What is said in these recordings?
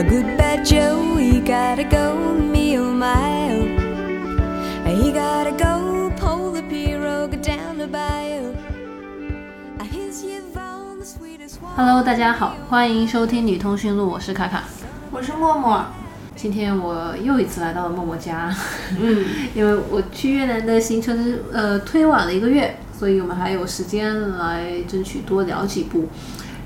A good bad Joe, he gotta go, me oh my oh. He gotta go, pull the pirogue down the bayou. Hears Yvonne, the sweetest one. Hello，大家好，欢迎收听女通讯录，我是卡卡。我是默默，今天我又一次来到了默默家，嗯，因为我去越南的行程呃推晚了一个月，所以我们还有时间来争取多聊几部。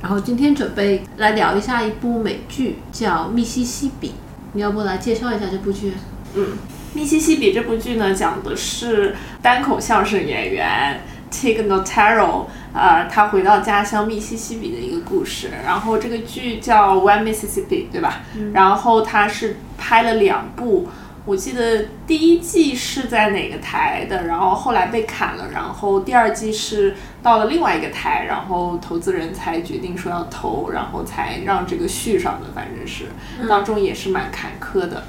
然后今天准备来聊一下一部美剧，叫《密西西比》，你要不来介绍一下这部剧？嗯，密西西比这部剧呢，讲的是单口相声演员 Tig Notaro，呃，他回到家乡密西西比的一个故事。然后这个剧叫 One Mississippi，对吧？然后他是拍了两部。我记得第一季是在哪个台的，然后后来被砍了，然后第二季是到了另外一个台，然后投资人才决定说要投，然后才让这个续上的，反正是当中也是蛮坎坷的。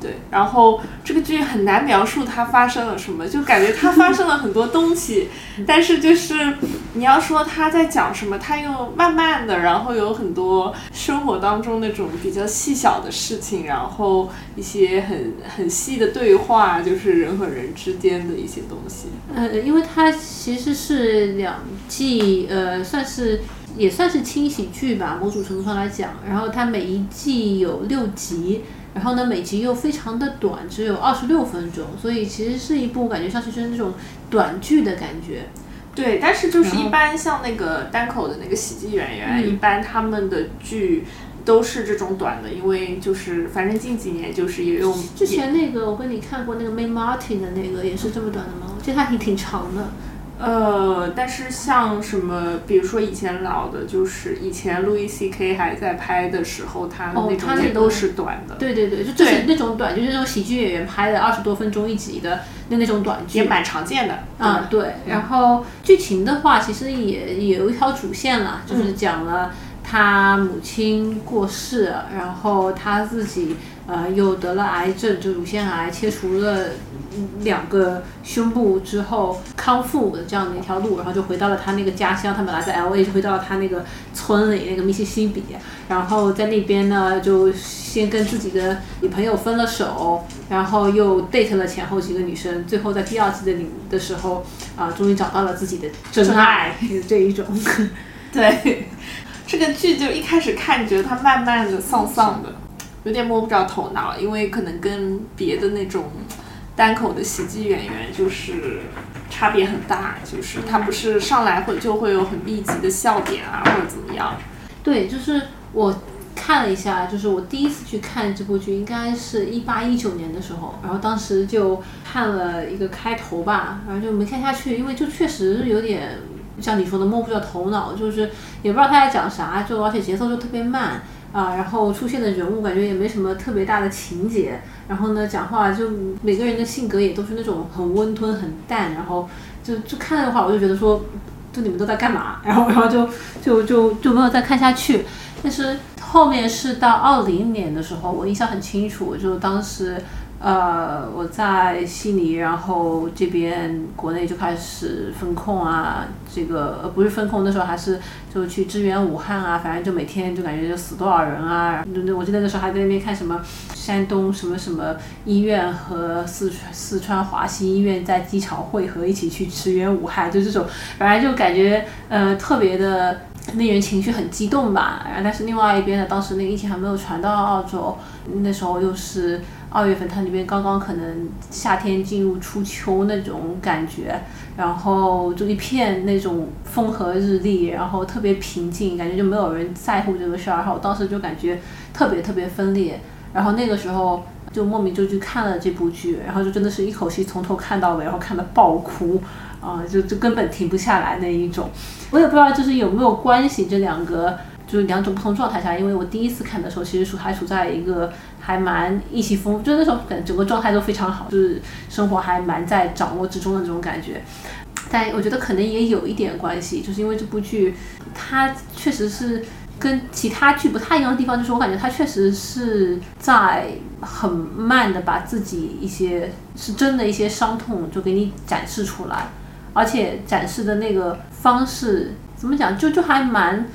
对，然后这个剧很难描述它发生了什么，就感觉它发生了很多东西，但是就是你要说它在讲什么，它又慢慢的，然后有很多生活当中那种比较细小的事情，然后一些很很细的对话，就是人和人之间的一些东西。呃，因为它其实是两季，呃，算是也算是轻喜剧吧，某种程度上来讲。然后它每一季有六集，然后呢每集又非常的短，只有二十六分钟，所以其实是一部感觉像是就是那种短剧的感觉。对，但是就是一般像那个单口的那个喜剧演员，嗯一般他们的剧都是这种短的，因为就是反正近几年就是也用之前那个我跟你看过那个 May Martin 的那个也是这么短的吗？我记得它挺挺长的。呃，但是像什么，比如说以前老的，就是以前路易 C K 还在拍的时候，他那他那个种也都是短的，对对对，就就是那种短，就是那种喜剧演员拍的二十多分钟一集的那那种短剧。也蛮常见的。啊，对，然后剧情的话，其实也也有一条主线啦，就是讲了他母亲过世，然后他自己呃又得了癌症，就乳腺癌，切除了两个胸部之后康复的这样的一条路，然后就回到了他那个家乡，他本来在 L A 就回到了他那个村里那个密西西比，然后在那边呢就先跟自己的女朋友分了手，然后又 date 了前后几个女生，最后在第二季的里的时候啊、终于找到了自己的真爱，这一种。对，这个剧就一开始看觉得它慢慢的丧丧的，有点摸不着头脑，因为可能跟别的那种单口的喜剧演员就是差别很大，就是他不是上来会就会有很密集的笑点啊，或者怎么样。对，就是我看了一下，就是我第一次去看这部剧，应该是一八一九年的时候，然后当时就看了一个开头吧，然后就没看下去，因为就确实有点像你说的摸不着头脑，就是也不知道他在讲啥，就而且节奏就特别慢。啊，然后出现的人物感觉也没什么特别大的情节，然后呢，讲话就每个人的性格也都是那种很温吞、很淡，然后就就看的话，我就觉得说，就你们都在干嘛？然后然后就就就就没有再看下去。但是后面是到二零年的时候，我印象很清楚，就当时呃我在悉尼，然后这边国内就开始封控啊，这个呃不是封控，那时候还是就去支援武汉啊，反正就每天就感觉就死多少人啊。那那我记得那时候还在那边看什么山东什么什么医院和四川四川华西医院在机场汇合，一起去支援武汉，就这种，反正就感觉呃特别的。令人情绪很激动吧，然后但是另外一边呢，当时那个疫情还没有传到澳洲，那时候又是二月份，它那边刚刚可能夏天进入初秋那种感觉，然后就一片那种风和日丽，然后特别平静，感觉就没有人在乎这个事儿，然后我当时就感觉特别特别分裂，然后那个时候就莫名就去看了这部剧，然后就真的是一口气从头看到尾，然后看的爆哭，啊、就就根本停不下来那一种。我也不知道就是有没有关系这两个。就是两种不同状态下，因为我第一次看的时候，其实还处在一个还蛮意气风，就那时候感觉整个状态都非常好，就是生活还蛮在掌握之中的这种感觉。但我觉得可能也有一点关系，就是因为这部剧它确实是跟其他剧不太一样的地方，就是我感觉它确实是在很慢的把自己一些是真的一些伤痛就给你展示出来，而且展示的那个方式怎么讲，就就还蛮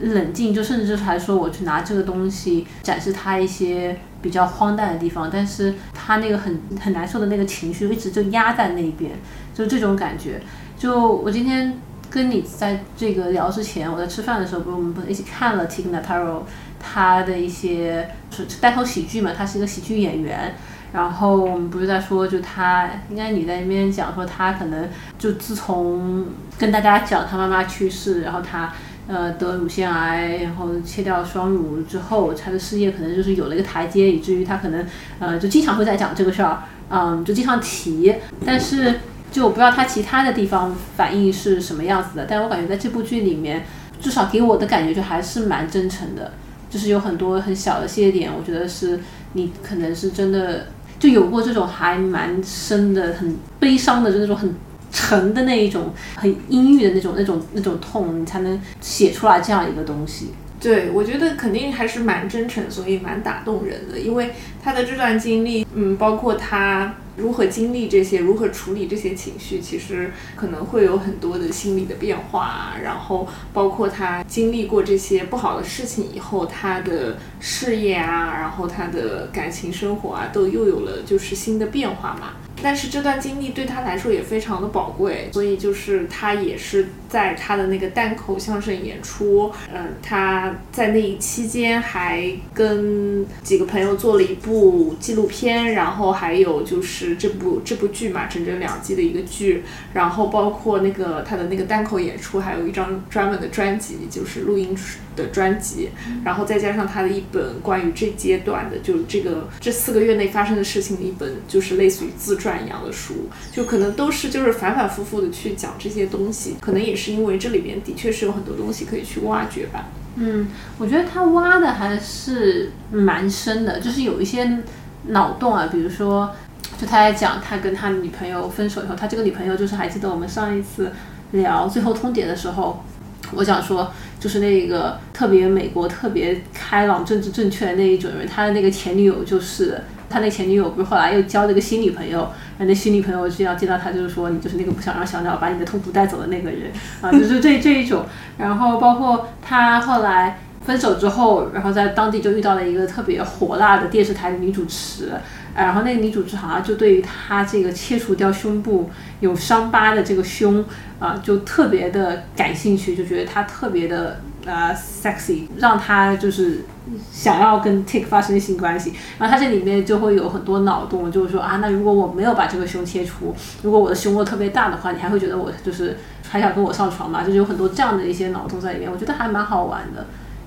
冷静，就甚至就是还说我去拿这个东西展示他一些比较荒诞的地方，但是他那个很很难受的那个情绪一直就压在那边，就这种感觉。就我今天跟你在这个聊之前，我在吃饭的时候，不是我们不是一起看了 Tig Notaro 他的一些是单口喜剧嘛，他是一个喜剧演员。然后我们不是在说，就他应该你在那边讲说他可能就自从跟大家讲他妈妈去世，然后他呃得乳腺癌，然后切掉双乳之后，他的事业可能就是有了一个台阶，以至于他可能呃就经常会在讲这个事儿，嗯，就经常提。但是就我不知道他其他的地方反应是什么样子的，但我感觉在这部剧里面，至少给我的感觉就还是蛮真诚的，就是有很多很小的些点，我觉得是你可能是真的。就有过这种还蛮深的、很悲伤的，就那种很沉的那一种、很阴郁的那种、那种、那种痛，你才能写出来这样一个东西。对，我觉得肯定还是蛮真诚，所以蛮打动人的。因为他的这段经历，嗯，包括他如何经历这些，如何处理这些情绪，其实可能会有很多的心理的变化。然后，包括他经历过这些不好的事情以后，他的事业啊，然后他的感情生活啊，都又有了就是新的变化嘛。但是这段经历对他来说也非常的宝贵，所以就是他也是在他的那个单口相声演出，嗯，他在那一期间还跟几个朋友做了一部纪录片，然后还有就是这部这部剧嘛，整整两季的一个剧，然后包括那个他的那个单口演出，还有一张专门的专辑，就是录音的专辑，然后再加上他的一本关于这阶段的，就这个这四个月内发生的事情的一本，就是类似于自传。一样的书，就可能都是就是反反复复的去讲这些东西，可能也是因为这里面的确是有很多东西可以去挖掘吧。嗯，我觉得他挖的还是蛮深的，就是有一些脑洞啊，比如说，就他在讲他跟他女朋友分手以后，他这个女朋友就是还记得我们上一次聊最后通牒的时候，我想说就是那个特别美国、特别开朗、政治正确的那一种人，他的那个前女友就是。他那前女友不是后来又交了个新女朋友，然后那新女朋友就要见到他，就是说你就是那个不想让小鸟把你的痛苦带走的那个人啊，就是这这一种。然后包括他后来分手之后，然后在当地就遇到了一个特别火辣的电视台的女主持，然后那个女主持好像就对于他这个切除掉胸部有伤疤的这个胸啊，就特别的感兴趣，就觉得他特别的。呃，sexy，让他就是想要跟 Tick 发生性关系，然后他这里面就会有很多脑洞，就是说啊，那如果我没有把这个胸切除，如果我的胸窝特别大的话，你还会觉得我就是还想跟我上床吗？就是有很多这样的一些脑洞在里面，我觉得还蛮好玩的，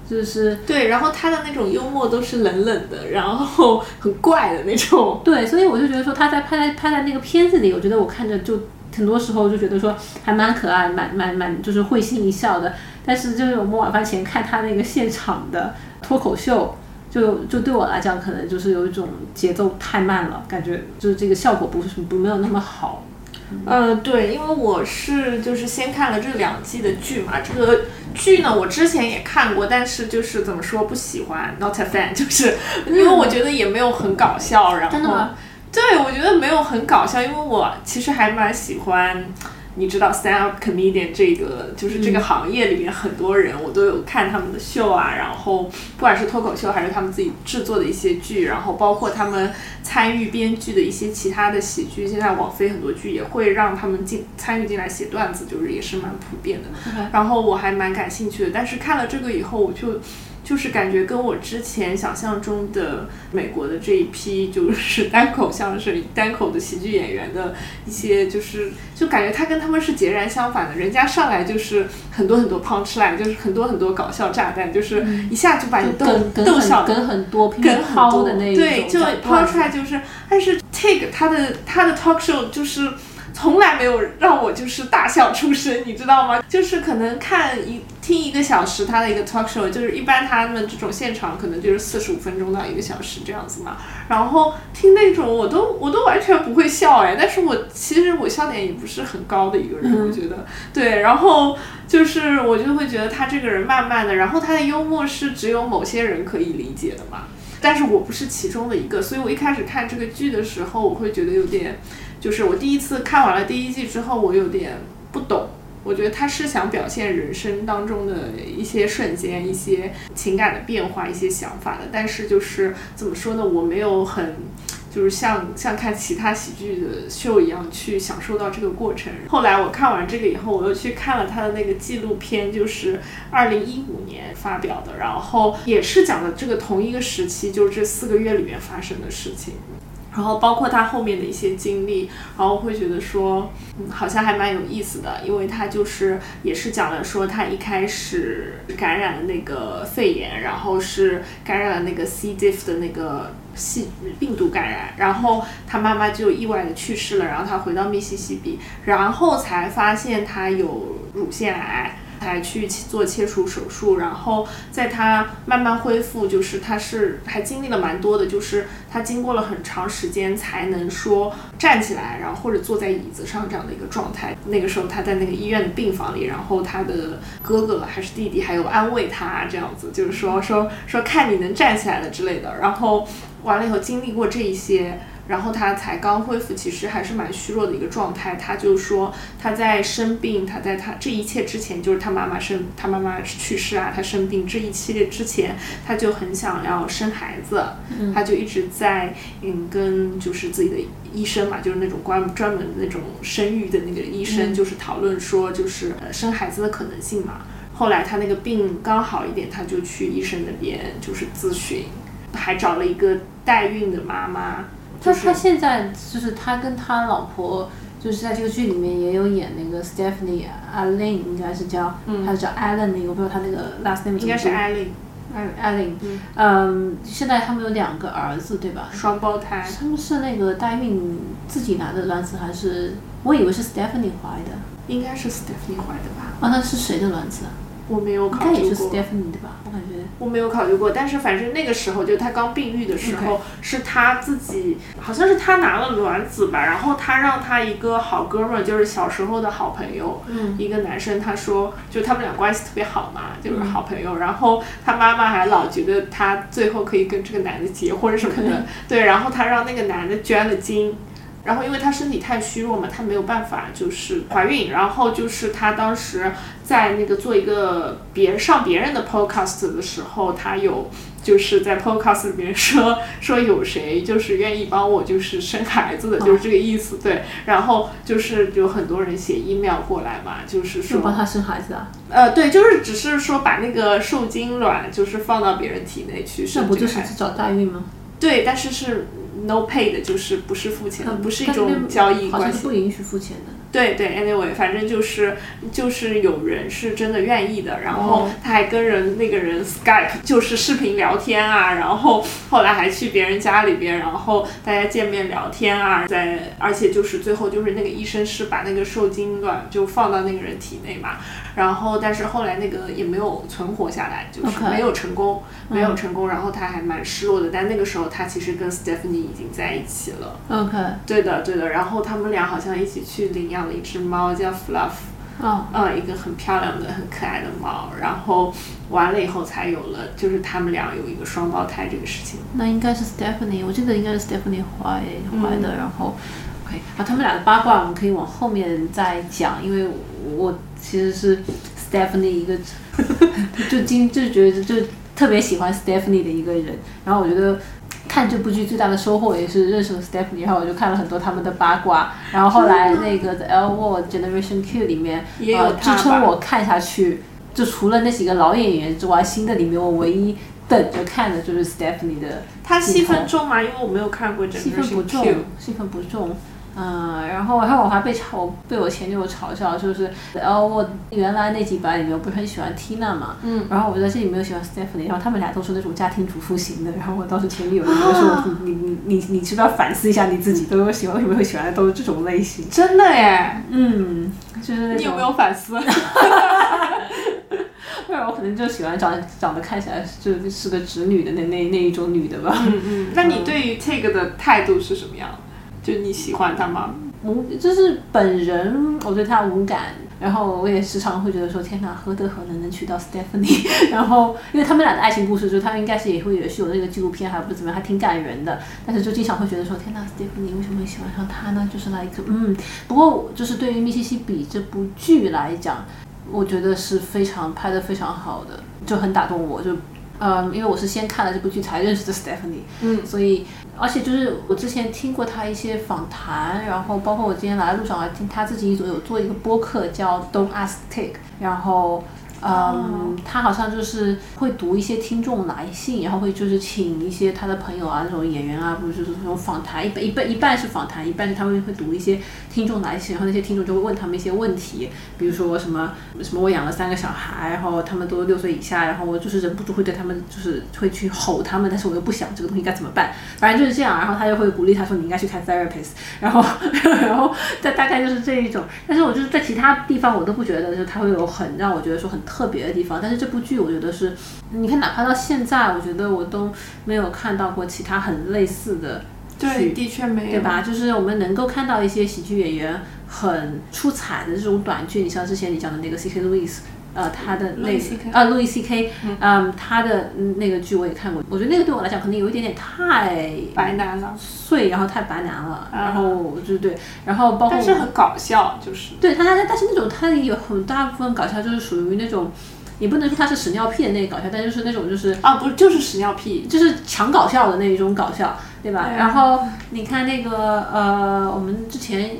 就是对，然后他的那种幽默都是冷冷的，然后很怪的那种，对，所以我就觉得说他在拍在拍在那个片子里，我觉得我看着就很多时候就觉得说还蛮可爱，蛮蛮蛮就是会心一笑的。但是就是我们晚饭前看他那个现场的脱口秀，就就对我来讲，可能就是有一种节奏太慢了，感觉就是这个效果不是不没有那么好。嗯，对，因为我是就是先看了这两季的剧嘛，这个剧呢我之前也看过，但是就是怎么说不喜欢，not a fan，就是因为我觉得也没有很搞笑，然后对我觉得没有很搞笑，因为我其实还蛮喜欢。你知道 stand up comedian 这个就是这个行业里面很多人，我都有看他们的秀啊，然后不管是脱口秀还是他们自己制作的一些剧，然后包括他们参与编剧的一些其他的喜剧，现在网飞很多剧也会让他们进参与进来写段子，就是也是蛮普遍的。然后我还蛮感兴趣的，但是看了这个以后，我就。就是感觉跟我之前想象中的美国的这一批就是单口相声、单口的喜剧演员的一些，就是就感觉他跟他们是截然相反的。人家上来就是很多很多 punch line，就是很多很多搞笑炸弹，就是一下就把你逗逗笑，跟很多跟很多的那种。对，就 punch line 就是，但是 take 他的他的 talk show 就是。从来没有让我就是大笑出声，你知道吗？就是可能看一听一个小时他的一个 talk show，就是一般他们这种现场可能就是四十五分钟到一个小时这样子嘛。然后听那种我都我都完全不会笑哎，但是我其实我笑点也不是很高的一个人，我觉得对。然后就是我就会觉得他这个人慢慢的，然后他的幽默是只有某些人可以理解的嘛，但是我不是其中的一个，所以我一开始看这个剧的时候，我会觉得有点。就是我第一次看完了第一季之后，我有点不懂，我觉得他是想表现人生当中的一些瞬间、一些情感的变化、一些想法的。但是就是怎么说呢，我没有很。就是像像看其他喜剧的秀一样去享受到这个过程。后来我看完这个以后，我又去看了他的那个纪录片，就是二零一五年发表的，然后也是讲的这个同一个时期，就是这四个月里面发生的事情。然后包括他后面的一些经历，然后会觉得说，嗯，好像还蛮有意思的，因为他就是也是讲了说他一开始感染了那个肺炎，然后是感染了那个 C. diff 的那个细病毒感染，然后他妈妈就意外的去世了，然后他回到密西西比，然后才发现他有乳腺癌。才去做切除手术，然后在他慢慢恢复，就是他是还经历了蛮多的，就是他经过了很长时间才能说站起来，然后或者坐在椅子上这样的一个状态。那个时候他在那个医院的病房里，然后他的哥哥还是弟弟还有安慰他这样子，就是说说说看你能站起来了之类的。然后完了以后经历过这一些。然后他才刚恢复，其实还是蛮虚弱的一个状态。他就说他在生病，他在他这一切之前，就是他妈妈生他妈妈去世啊，他生病这一系列之前，他就很想要生孩子，他就一直在嗯跟就是自己的医生嘛，就是那种关专门那种生育的那个医生，就是讨论说就是呃生孩子的可能性嘛。后来他那个病刚好一点，他就去医生那边就是咨询，还找了一个代孕的妈妈。他他现在就是他跟他老婆就是在这个剧里面也有演那个 Stephanie Allen 应该是叫，还是叫 Allen 那个我不知道他那个 last name 应该是 Allen Allen，嗯，现在他们有两个儿子对吧？双胞胎。他们是那个代孕自己拿的卵子还是？我以为是 Stephanie 怀的。应该是 Stephanie 怀的吧？啊，那是谁的卵子？我没有考虑过。应该也是 Stephanie 的吧？我感觉。我没有考虑过，但是反正那个时候就她刚病愈的时候，是她自己，好像是她拿了卵子吧，然后她让她一个好哥们儿，就是小时候的好朋友，一个男生，他说就他们俩关系特别好嘛，就是好朋友，然后他妈妈还老觉得他最后可以跟这个男的结婚什么的，对，然后他让那个男的捐了精。然后因为她身体太虚弱嘛，她没有办法就是怀孕。然后就是她当时在那个做一个别上别人的 podcast 的时候，他有就是在 podcast 里面说说有谁就是愿意帮我就是生孩子的，就是这个意思。对，然后就是有很多人写 email 过来嘛，就是说帮他生孩子啊。呃，对，就是只是说把那个受精卵就是放到别人体内去生。那不就是去找代孕吗？对，但是是。No pay 的就是不是付钱的，不是一种交易关系，不允许付钱的。对对，Anyway，反正就是就是有人是真的愿意的，然后他还跟人那个人 Skype 就是视频聊天啊，然后后来还去别人家里边，然后大家见面聊天啊，在而且就是最后就是那个医生是把那个受精卵就放到那个人体内嘛。然后，但是后来那个也没有存活下来，就是没有成功，没有成功。然后他还蛮失落的，但那个时候他其实跟 Stephanie 已经在一起了。OK，对的，对的。然后他们俩好像一起去领养了一只猫，叫 Fluff。哦。嗯，一个很漂亮的、很可爱的猫。然后完了以后才有了，就是他们俩有一个双胞胎这个事情。那应该是 Stephanie，我记得应该是 Stephanie 怀怀的。然后，OK，啊，他们俩的八卦我们可以往后面再讲，因为我。其实是 Stephanie 一个，就今就觉得就特别喜欢 Stephanie 的一个人。然后我觉得看这部剧最大的收获也是认识了 Stephanie，然后我就看了很多他们的八卦。然后后来那个 The L Word Generation Q 里面呃支撑我看下去，就除了那几个老演员之外，新的里面我唯一等着看的就是 Stephanie 的。他戏份重吗？因为我没有看过 Generation Q。戏份不重，戏份不重。嗯，然后还有我还被嘲，被我前女友嘲笑，就是，然后我原来那几版里面我不是很喜欢 Tina 嘛，嗯，然后我在这里面又喜欢 Stephanie，然后他们俩都是那种家庭主妇型的，然后我当时前女友就说，你你你你是不是要反思一下你自己，都有喜欢为什么会喜欢的都是这种类型？真的耶，嗯，就是那种。你有没有反思？不然我可能就喜欢长长得看起来就是个直女的那那那一种女的吧。嗯 嗯。那你对于 Take 的态度是什么样？就你喜欢他吗？无，就是本人，我对他无感。然后我也时常会觉得说，天哪，何德何能能娶到 Stephanie？然后因为他们俩的爱情故事，就他应该是也会也是有那个纪录片，还不是怎么样，还挺感人的。但是就经常会觉得说，天哪，Stephanie 为什么会喜欢上他呢？就是那一个嗯，不过就是对于密西西比这部剧来讲，我觉得是非常拍的非常好的，就很打动我，就。嗯，因为我是先看了这部剧才认识的 Stephanie，嗯所以而且就是我之前听过他一些访谈，然后包括我今天来的路上还听他自己有做一个播客叫 Don't Ask Take，然后。嗯，他好像就是会读一些听众来信，然后会就是请一些他的朋友啊，那种演员啊，不是就是那种访谈，一半一半一半是访谈，一半是他们会读一些听众来信，然后那些听众就会问他们一些问题，比如说什么什么我养了三个小孩，然后他们都六岁以下，然后我就是忍不住会对他们就是会去吼他们，但是我又不想这个东西该怎么办，反正就是这样，然后他就会鼓励他说你应该去看 therapist，然后 然后大大概就是这一种，但是我就是在其他地方我都不觉得就是他会有很让我觉得说很特别的地方，但是这部剧我觉得是，你看哪怕到现在，我觉得我都没有看到过其他很类似的对，的确没有，对吧？就是我们能够看到一些喜剧演员很出彩的这种短剧，你像之前你讲的那个 C.K. Louis，呃，他的那呃路易 C.K. 嗯，他的嗯那个剧我也看过，我觉得那个对我来讲可能有一点点太白男了，碎，然后太白男了，然后我就对，然后包括但是很搞笑，就是对他他但是那种他有很大部分搞笑就是属于那种，也不能说他是屎尿屁的那个搞笑，但就是那种就是啊，不是就是屎尿屁，就是强搞笑的那一种搞笑，对吧？对啊然后你看那个呃，我们之前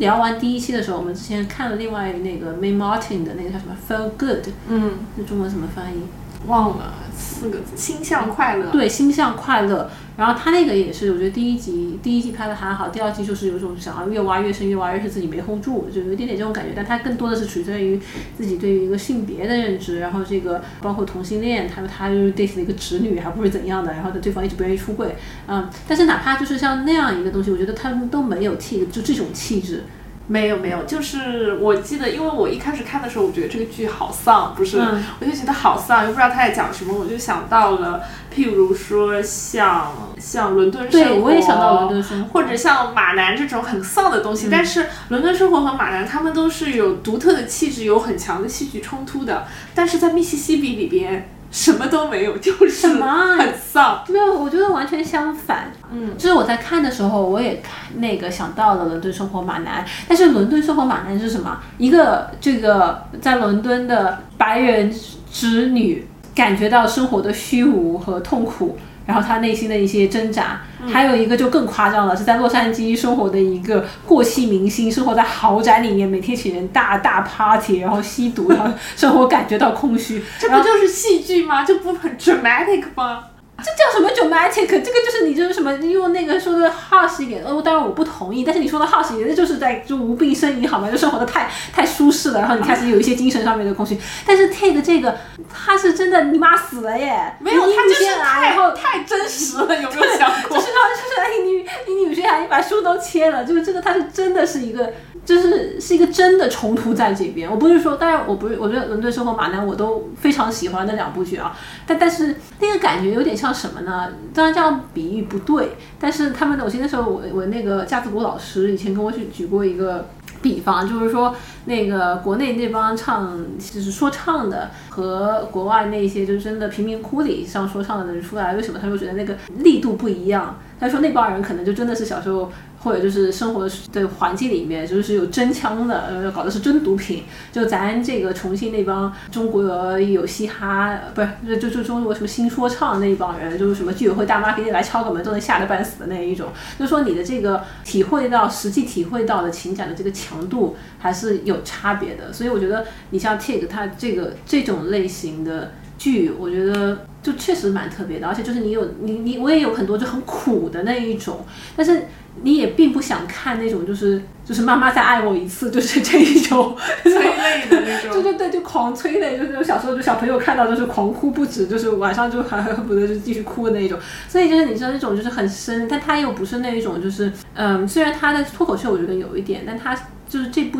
聊完第一期的时候，我们之前看了另外那个 May Martin 的那个叫什么 Feel Good，嗯，那中文怎么翻译？忘了四个字，心向快乐，对，心向快乐。然后他那个也是，我觉得第一集第一季拍的还好，第二季就是有一种想要越挖越深，越挖越深，自己没 hold 住，就有一点点这种感觉。但他更多的是取决于自己对于一个性别的认知，然后这个包括同性恋，他他就是 date 了一个直女，还不是怎样的，然后对方一直不愿意出柜，嗯，但是哪怕就是像那样一个东西，我觉得他们都没有气，就这种气质。没有没有，就是我记得，因为我一开始看的时候，我觉得这个剧好丧，不是，嗯。我就觉得好丧，又不知道他在讲什么，我就想到了，譬如说像像伦敦生活，对，我也想到伦敦生活，或者像马南这种很丧的东西，但是伦敦生活和马南他们都是有独特的气质，有很强的戏剧冲突的，但是在密西西比里边什么都没有，就是什么啊很丧，没有，我觉得完全相反。嗯，就是我在看的时候，我也看那个想到了伦敦生活马男，但是伦敦生活马男是什么？一个这个在伦敦的白人侄女感觉到生活的虚无和痛苦。然后他内心的一些挣扎，还有一个就更夸张了，是在洛杉矶生活的一个过气明星，生活在豪宅里面，每天请人大大 party，然后吸毒，然后生活感觉到空虚。这不就是戏剧吗？这不很 dramatic 吗？这叫什么 dramatic？这个就是你就是什么用那个说的 harsh 一点，呃，当然我不同意，但是你说的 harsh 一点，那就是在就无病呻吟好吗？就生活的太太舒适了，然后你开始有一些精神上面的空虚。但是 take 这个他是真的你妈死了耶，没有，你他就是太然后太真实了，有没有 想过？就是他就是哎你你女腺癌，你把书都切了，就是这个他是真的是一个。就是是一个真的冲突在这边，我不是说，当然我不是，我觉得《伦敦生活》马南我都非常喜欢那两部剧啊，但但是那个感觉有点像什么呢？当然这样比喻不对，但是他们，我记得那时候我我那个架子鼓老师以前跟我举举过一个比方，就是说那个国内那帮唱就是说唱的和国外那些就是真的贫民窟里上说唱的人出来，为什么他说觉得那个力度不一样？他说那帮人可能就真的是小时候或者就是生活的环境里面就是有真枪的，呃，搞的是真毒品。就咱这个重庆那帮中国有嘻哈，不是就就中国什么新说唱那一帮人，就是什么居委会大妈给你来敲个门都能吓得半死的那一种。就说你的这个体会到实际体会到的情感的这个强度还是有差别的。所以我觉得你像 Take 它这个这种类型的剧，我觉得。就确实蛮特别的，而且就是你有你你我也有很多就很苦的那一种，但是你也并不想看那种就是就是妈妈再爱我一次，就是这一种 催泪的那种。对对对，就狂催泪，就是小时候就小朋友看到就是狂哭不止，就是晚上就还恨不得就继续哭的那一种。所以就是你知道那种就是很深，但他又不是那一种就是嗯，虽然他的脱口秀我觉得有一点，但他就是这部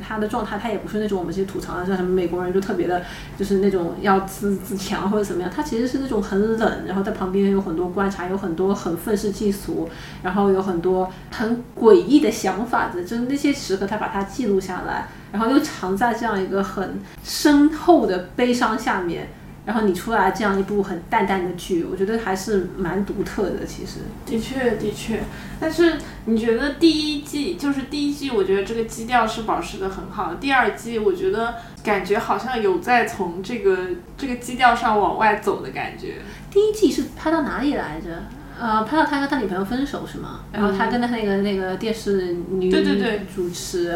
他的状态他也不是那种我们这些吐槽的，像什么美国人就特别的，就是那种要自自强或者怎么样，他其实是那种很冷，然后在旁边有很多观察，有很多很愤世嫉俗，然后有很多很诡异的想法的，就是那些时刻他把它记录下来，然后又藏在这样一个很深厚的悲伤下面。然后你出来这样一部很淡淡的剧，我觉得还是蛮独特的。其实，的确的确，但是你觉得第一季就是第一季，我觉得这个基调是保持的很好的。第二季我觉得感觉好像有在从这个这个基调上往外走的感觉。第一季是拍到哪里来着？呃，拍到他跟他女朋友分手是吗？然后他跟他那个那个电视女对对对主持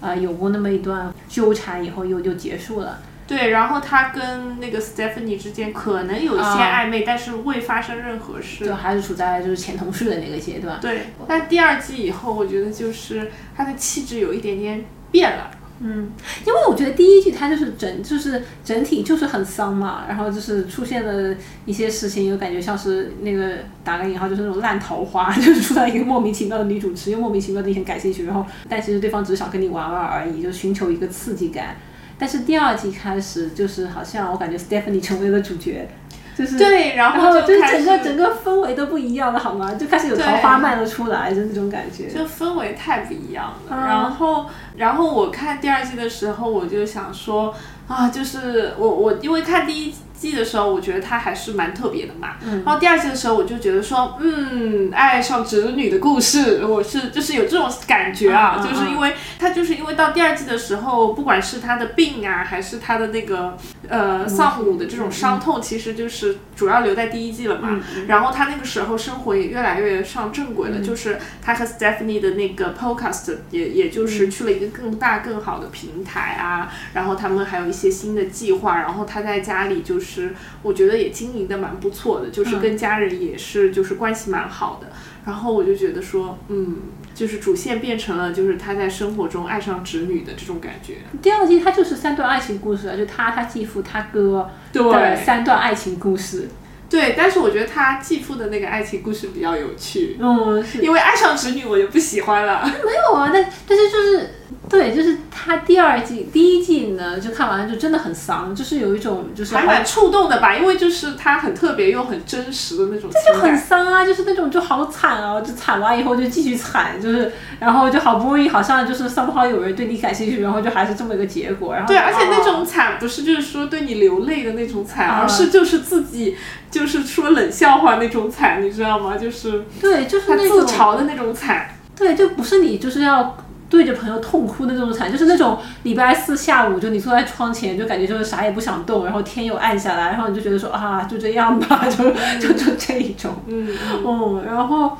呃有过那么一段纠缠，以后又又结束了。对，然后他跟那个 Stephanie 之间可能有一些暧昧，但是未发生任何事。就还是处在就是前同事的那个阶段。对，但第二季以后，我觉得就是他的气质有一点点变了。嗯，因为我觉得第一季它就是整就是整体就是很丧嘛，然后就是出现了一些事情，又感觉像是那个打个引号就是那种烂桃花，就是出来一个莫名其妙的女主持，又莫名其妙的很感兴趣，然后但其实对方只是想跟你玩玩而已，就寻求一个刺激感。但是第二季开始，就是好像我感觉 Stephanie 成为了主角，就是对，然后就整个整个氛围都不一样了，好吗？就开始有桃花漫了出来，就那种感觉。就氛围太不一样了。然后，然后我看第二季的时候，我就想说啊，就是我我因为看第一。季的时候，我觉得他还是蛮特别的嘛。然后第二季的时候，我就觉得说，嗯，爱上侄女的故事，我是就是有这种感觉啊，就是因为他就是因为到第二季的时候，不管是他的病啊，还是他的那个呃丧母的这种伤痛，其实就是主要留在第一季了嘛。然后他那个时候生活也越来越上正轨了，就是他和 Stephanie 的那个 Podcast 也也就是去了一个更大更好的平台啊。然后他们还有一些新的计划，然后他在家里就是。是，我觉得也经营的蛮不错的，就是跟家人也是，就是关系蛮好的。然后我就觉得说，嗯，就是主线变成了就是他在生活中爱上侄女的这种感觉。第二季它就是三段爱情故事，就他、他继父、他哥的三段爱情故事。对，但是我觉得他继父的那个爱情故事比较有趣。嗯，是因为爱上侄女我就不喜欢了。没有啊，但但是就是。对，就是他第二季第一季呢，就看完了就真的很丧，就是有一种就是还蛮触动的吧，因为就是他很特别又很真实的那种，这就很丧啊，就是那种就好惨啊，就惨完以后就继续惨，就是然后就好不容易好像就是 somehow 有人对你感兴趣，然后就还是这么一个结果，然后对，而且那种惨不是就是说对你流泪的那种惨，而是就是自己就是说冷笑话那种惨，你知道吗？就是对，就是他自嘲的那种惨，对，就不是你就是要。对着朋友痛哭的那种惨，就是那种礼拜四下午，就你坐在窗前，就感觉就是啥也不想动，然后天又暗下来，然后你就觉得说啊，就这样吧，就 就就这一种，嗯嗯，然后。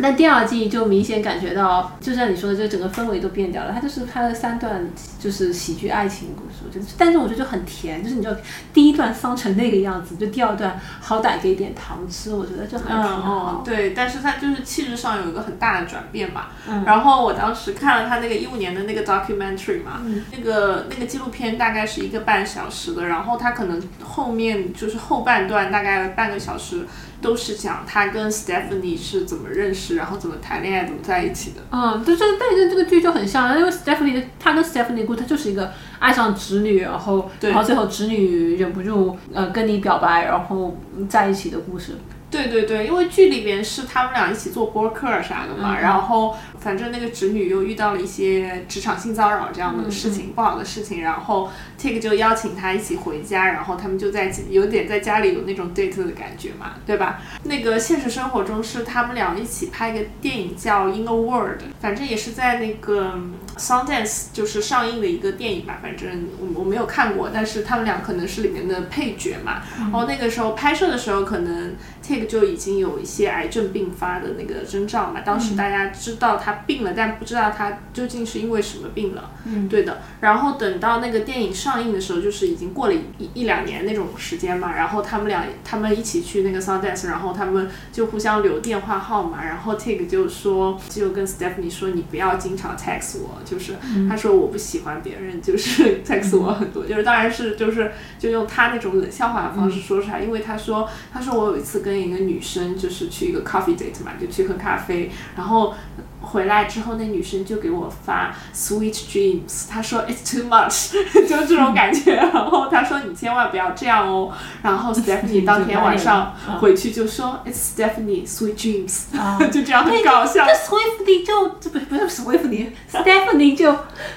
那第二季就明显感觉到，就像你说的，就整个氛围都变掉了。它就是拍了三段，就是喜剧爱情故事，我觉得，但是我觉得就很甜，就是你知道，第一段丧成那个样子，就第二段好歹给点糖吃，我觉得就很挺好。对，但是它就是气质上有一个很大的转变吧。嗯。然后我当时看了他那个一五年的那个 documentary 嘛，那个那个纪录片大概是一个半小时的，然后他可能后面就是后半段大概半个小时。都是讲他跟 Stephanie 是怎么认识，然后怎么谈恋爱，怎么在一起的。嗯，就，这个但是这个剧就很像，因为 Stephanie 他跟 Stephanie 故，他就是一个爱上侄女，然后然后最后侄女忍不住呃跟你表白，然后在一起的故事。对对对，因为剧里面是他们俩一起做播客啥的嘛，然后反正那个侄女又遇到了一些职场性骚扰这样的事情，不好的事情，然后 Take 就邀请他一起回家，然后他们就在有点在家里有那种 date 的感觉嘛，对吧？那个现实生活中是他们俩一起拍个电影叫 In a World，反正也是在那个 Sundance 就是上映的一个电影吧，反正我我没有看过，但是他们俩可能是里面的配角嘛，然后那个时候拍摄的时候可能。Take 就已经有一些癌症并发的那个征兆嘛，当时大家知道他病了，但不知道他究竟是因为什么病了。嗯，对的。然后等到那个电影上映的时候，就是已经过了一一两年那种时间嘛。然后他们俩他们一起去那个 Sundance，然后他们就互相留电话号码。然后 Take 就说，就跟 Stephanie 说，你不要经常 text 我，就是他说我不喜欢别人就是 text 我很多，就是当然是就是就用他那种冷笑话的方式说出来，因为他说他说我有一次跟一个女生就是去一个 coffee date 嘛，就去喝咖啡，然后回来之后，那女生就给我发 sweet dreams，她说 it's too much，就这种感觉。然后她说你千万不要这样哦。然后 Stephanie 当天晚上回去就说 it's Stephanie sweet dreams，啊就这样很搞笑这。Swiftly 就这不不是 Swiftly，Stephanie 就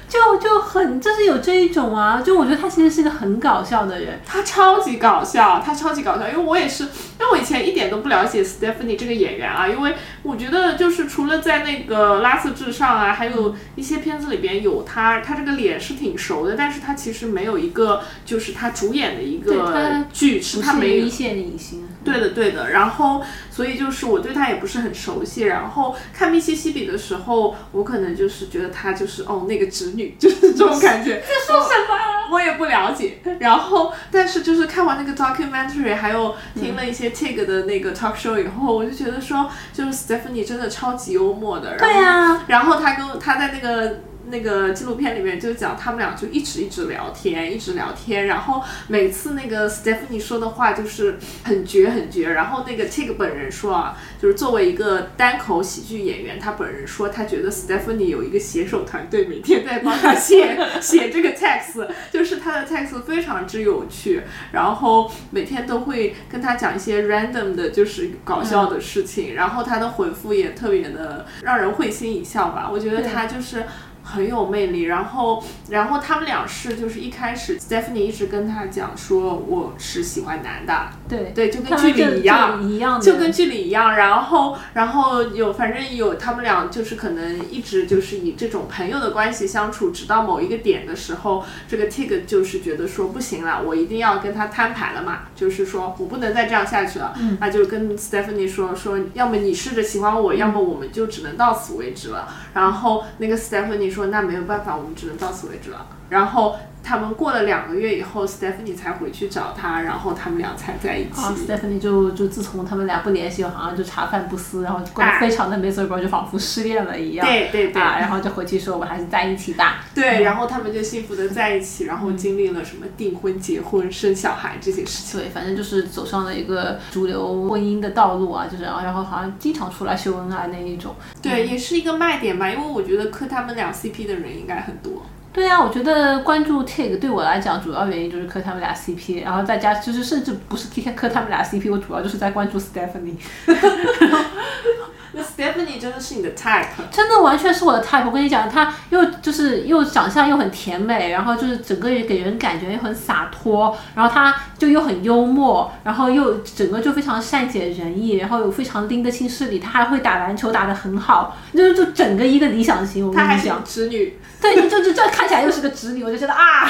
就就很就是有这一种啊，就我觉得他其实是一个很搞笑的人。他超级搞笑，他超级搞笑，因为我也是，因为我以前一点都不了解 Stephanie 这个演员啊，因为我觉得就是除了在那个《拉斯至上》啊，还有一些片子里边有他，他这个脸是挺熟的，但是他其实没有一个就是他主演的一对个他剧，是他没有一线的影星，对的，对的。然后，所以就是我对他也不是很熟悉。然后看密西西比的时候，我可能就是觉得他就是哦那个直女，就是这种感觉。在说什么？我也不了解。然后，但是就是看完那个 documentary，还有听了一些 Tig 的那个 talk show 以后，我就觉得说，就是 Stephanie 真的超级幽默的。然后对啊，然后他跟他在那个那个纪录片里面就讲，他们俩就一直一直聊天，一直聊天。然后每次那个 Stephanie 说的话就是很绝很绝。然后那个 Tig 本人说啊，就是作为一个单口喜剧演员，他本人说他觉得 Stephanie 有一个写手团队，每天在帮他写 写这个 text，就是他的 text 非常之有趣，然后每天都会跟他讲一些 random 的，就是搞笑的事情，然后他的回复也特别的让人会心一笑吧。我觉得他就是。很有魅力，然后，然后他们俩是就是一开始，Stephanie 一直跟他讲说我是喜欢男的，对对，就跟剧里一样，就跟剧里一样，然后然后有反正有他们俩就是可能一直就是以这种朋友的关系相处，直到某一个点的时候，这个 Tig 就是觉得说不行了，我一定要跟他摊牌了嘛，就是说我不能再这样下去了，那就跟 Stephanie 说说，要么你试着喜欢我，要么我们就只能到此为止了。然后那个 Stephanie 说那没有办法，我们只能到此为止了。然后他们过了两个月以后，Stephanie 才回去找他，然后他们俩才在一起。啊，Stephanie 就就自从他们俩不联系，好像就茶饭不思，然后过得哎非常的 miserable，就仿佛失恋了一样。对对对啊，然后就回去说我们还是在一起吧。对，然后他们就幸福的在一起，然后经历了什么订婚、结婚、生小孩这些事情。对，反正就是走上了一个主流婚姻的道路啊，就是然后然后好像经常出来秀恩爱那一种。对，也是一个卖点吧，因为我觉得磕他们俩 CP 的人应该很多。对啊，我觉得关注 Tig 对我来讲主要原因就是磕他们俩 CP，然后再加就是甚至不是磕磕他们俩 CP，我主要就是在关注 Stephanie，那 Stephanie 真的是你的 type，真的完全是我的 type。我跟你讲，她又就是又长相又很甜美，然后就是整个人给人感觉又很洒脱，然后她就又很幽默，然后又整个就非常善解人意，然后又非常拎得清事理，她还会打篮球打得很好，就是就整个一个理想型。我她还是跟你讲，侄女。对，就就就这看起来又是个直女，我就觉得啊，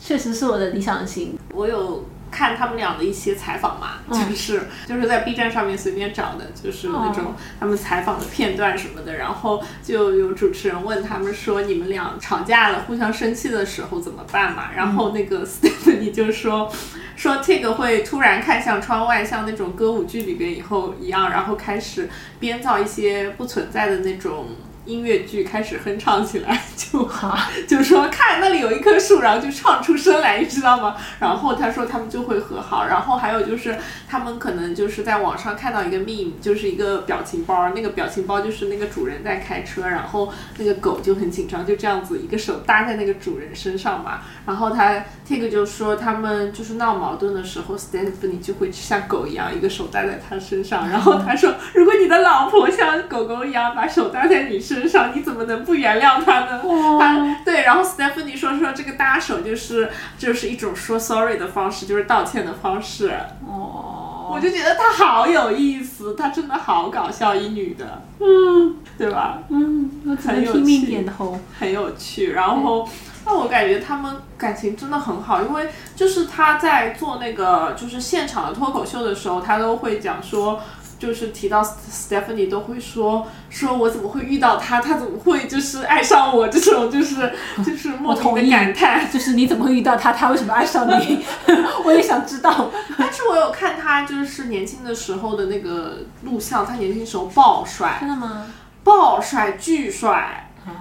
确实是我的理想型。我有看他们俩的一些采访嘛，就是就是在 B 站上面随便找的，就是那种他们采访的片段什么的，然后就有主持人问他们说你们俩吵架了，互相生气的时候怎么办嘛？然后那个 Stephanie 就说。说 Tig 会突然看向窗外，像那种歌舞剧里边以后一样，然后开始编造一些不存在的那种音乐剧，开始哼唱起来，就 就说看那里有一棵树，然后就唱出声来，你知道吗？然后他说他们就会和好，然后还有就是他们可能就是在网上看到一个 meme，就是一个表情包，那个表情包就是那个主人在开车，然后那个狗就很紧张，就这样子一个手搭在那个主人身上嘛，然后他 Tig 就说他们就是闹矛盾的时候，Stephanie 就会像狗一样一个手搭在他身上，然后他说 如果你的老婆像狗狗一样把手搭在你身上，你怎么能不原谅他呢？他对，然后 Stephanie 说说这个搭手就是就是一种说 sorry 的方式，就是道歉的方式。哦，我就觉得他好有意思，他真的好搞笑，一女的，嗯对吧？嗯，我只能很有拼命趣点头。很有趣。然后，那我感觉他们感情真的很好，因为就是他在做那个就是现场的脱口秀的时候，他都会讲说。就是提到 Stephanie 都会说说我怎么会遇到他，他怎么会就是爱上我这种就是就是莫名的感叹。就是你怎么会遇到他？他为什么爱上你？我也想知道。但是我有看他就是年轻的时候的那个录像，他年轻时候爆帅，真的吗？爆帅，巨帅，啊，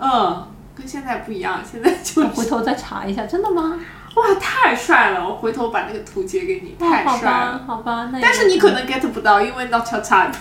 嗯，跟现在不一样，现在就我回头再查一下，真的吗？哇，太帅了！我回头把那个图截给你，太帅了。吧，好吧，那也但是你可能 get 不到，因为 not your type。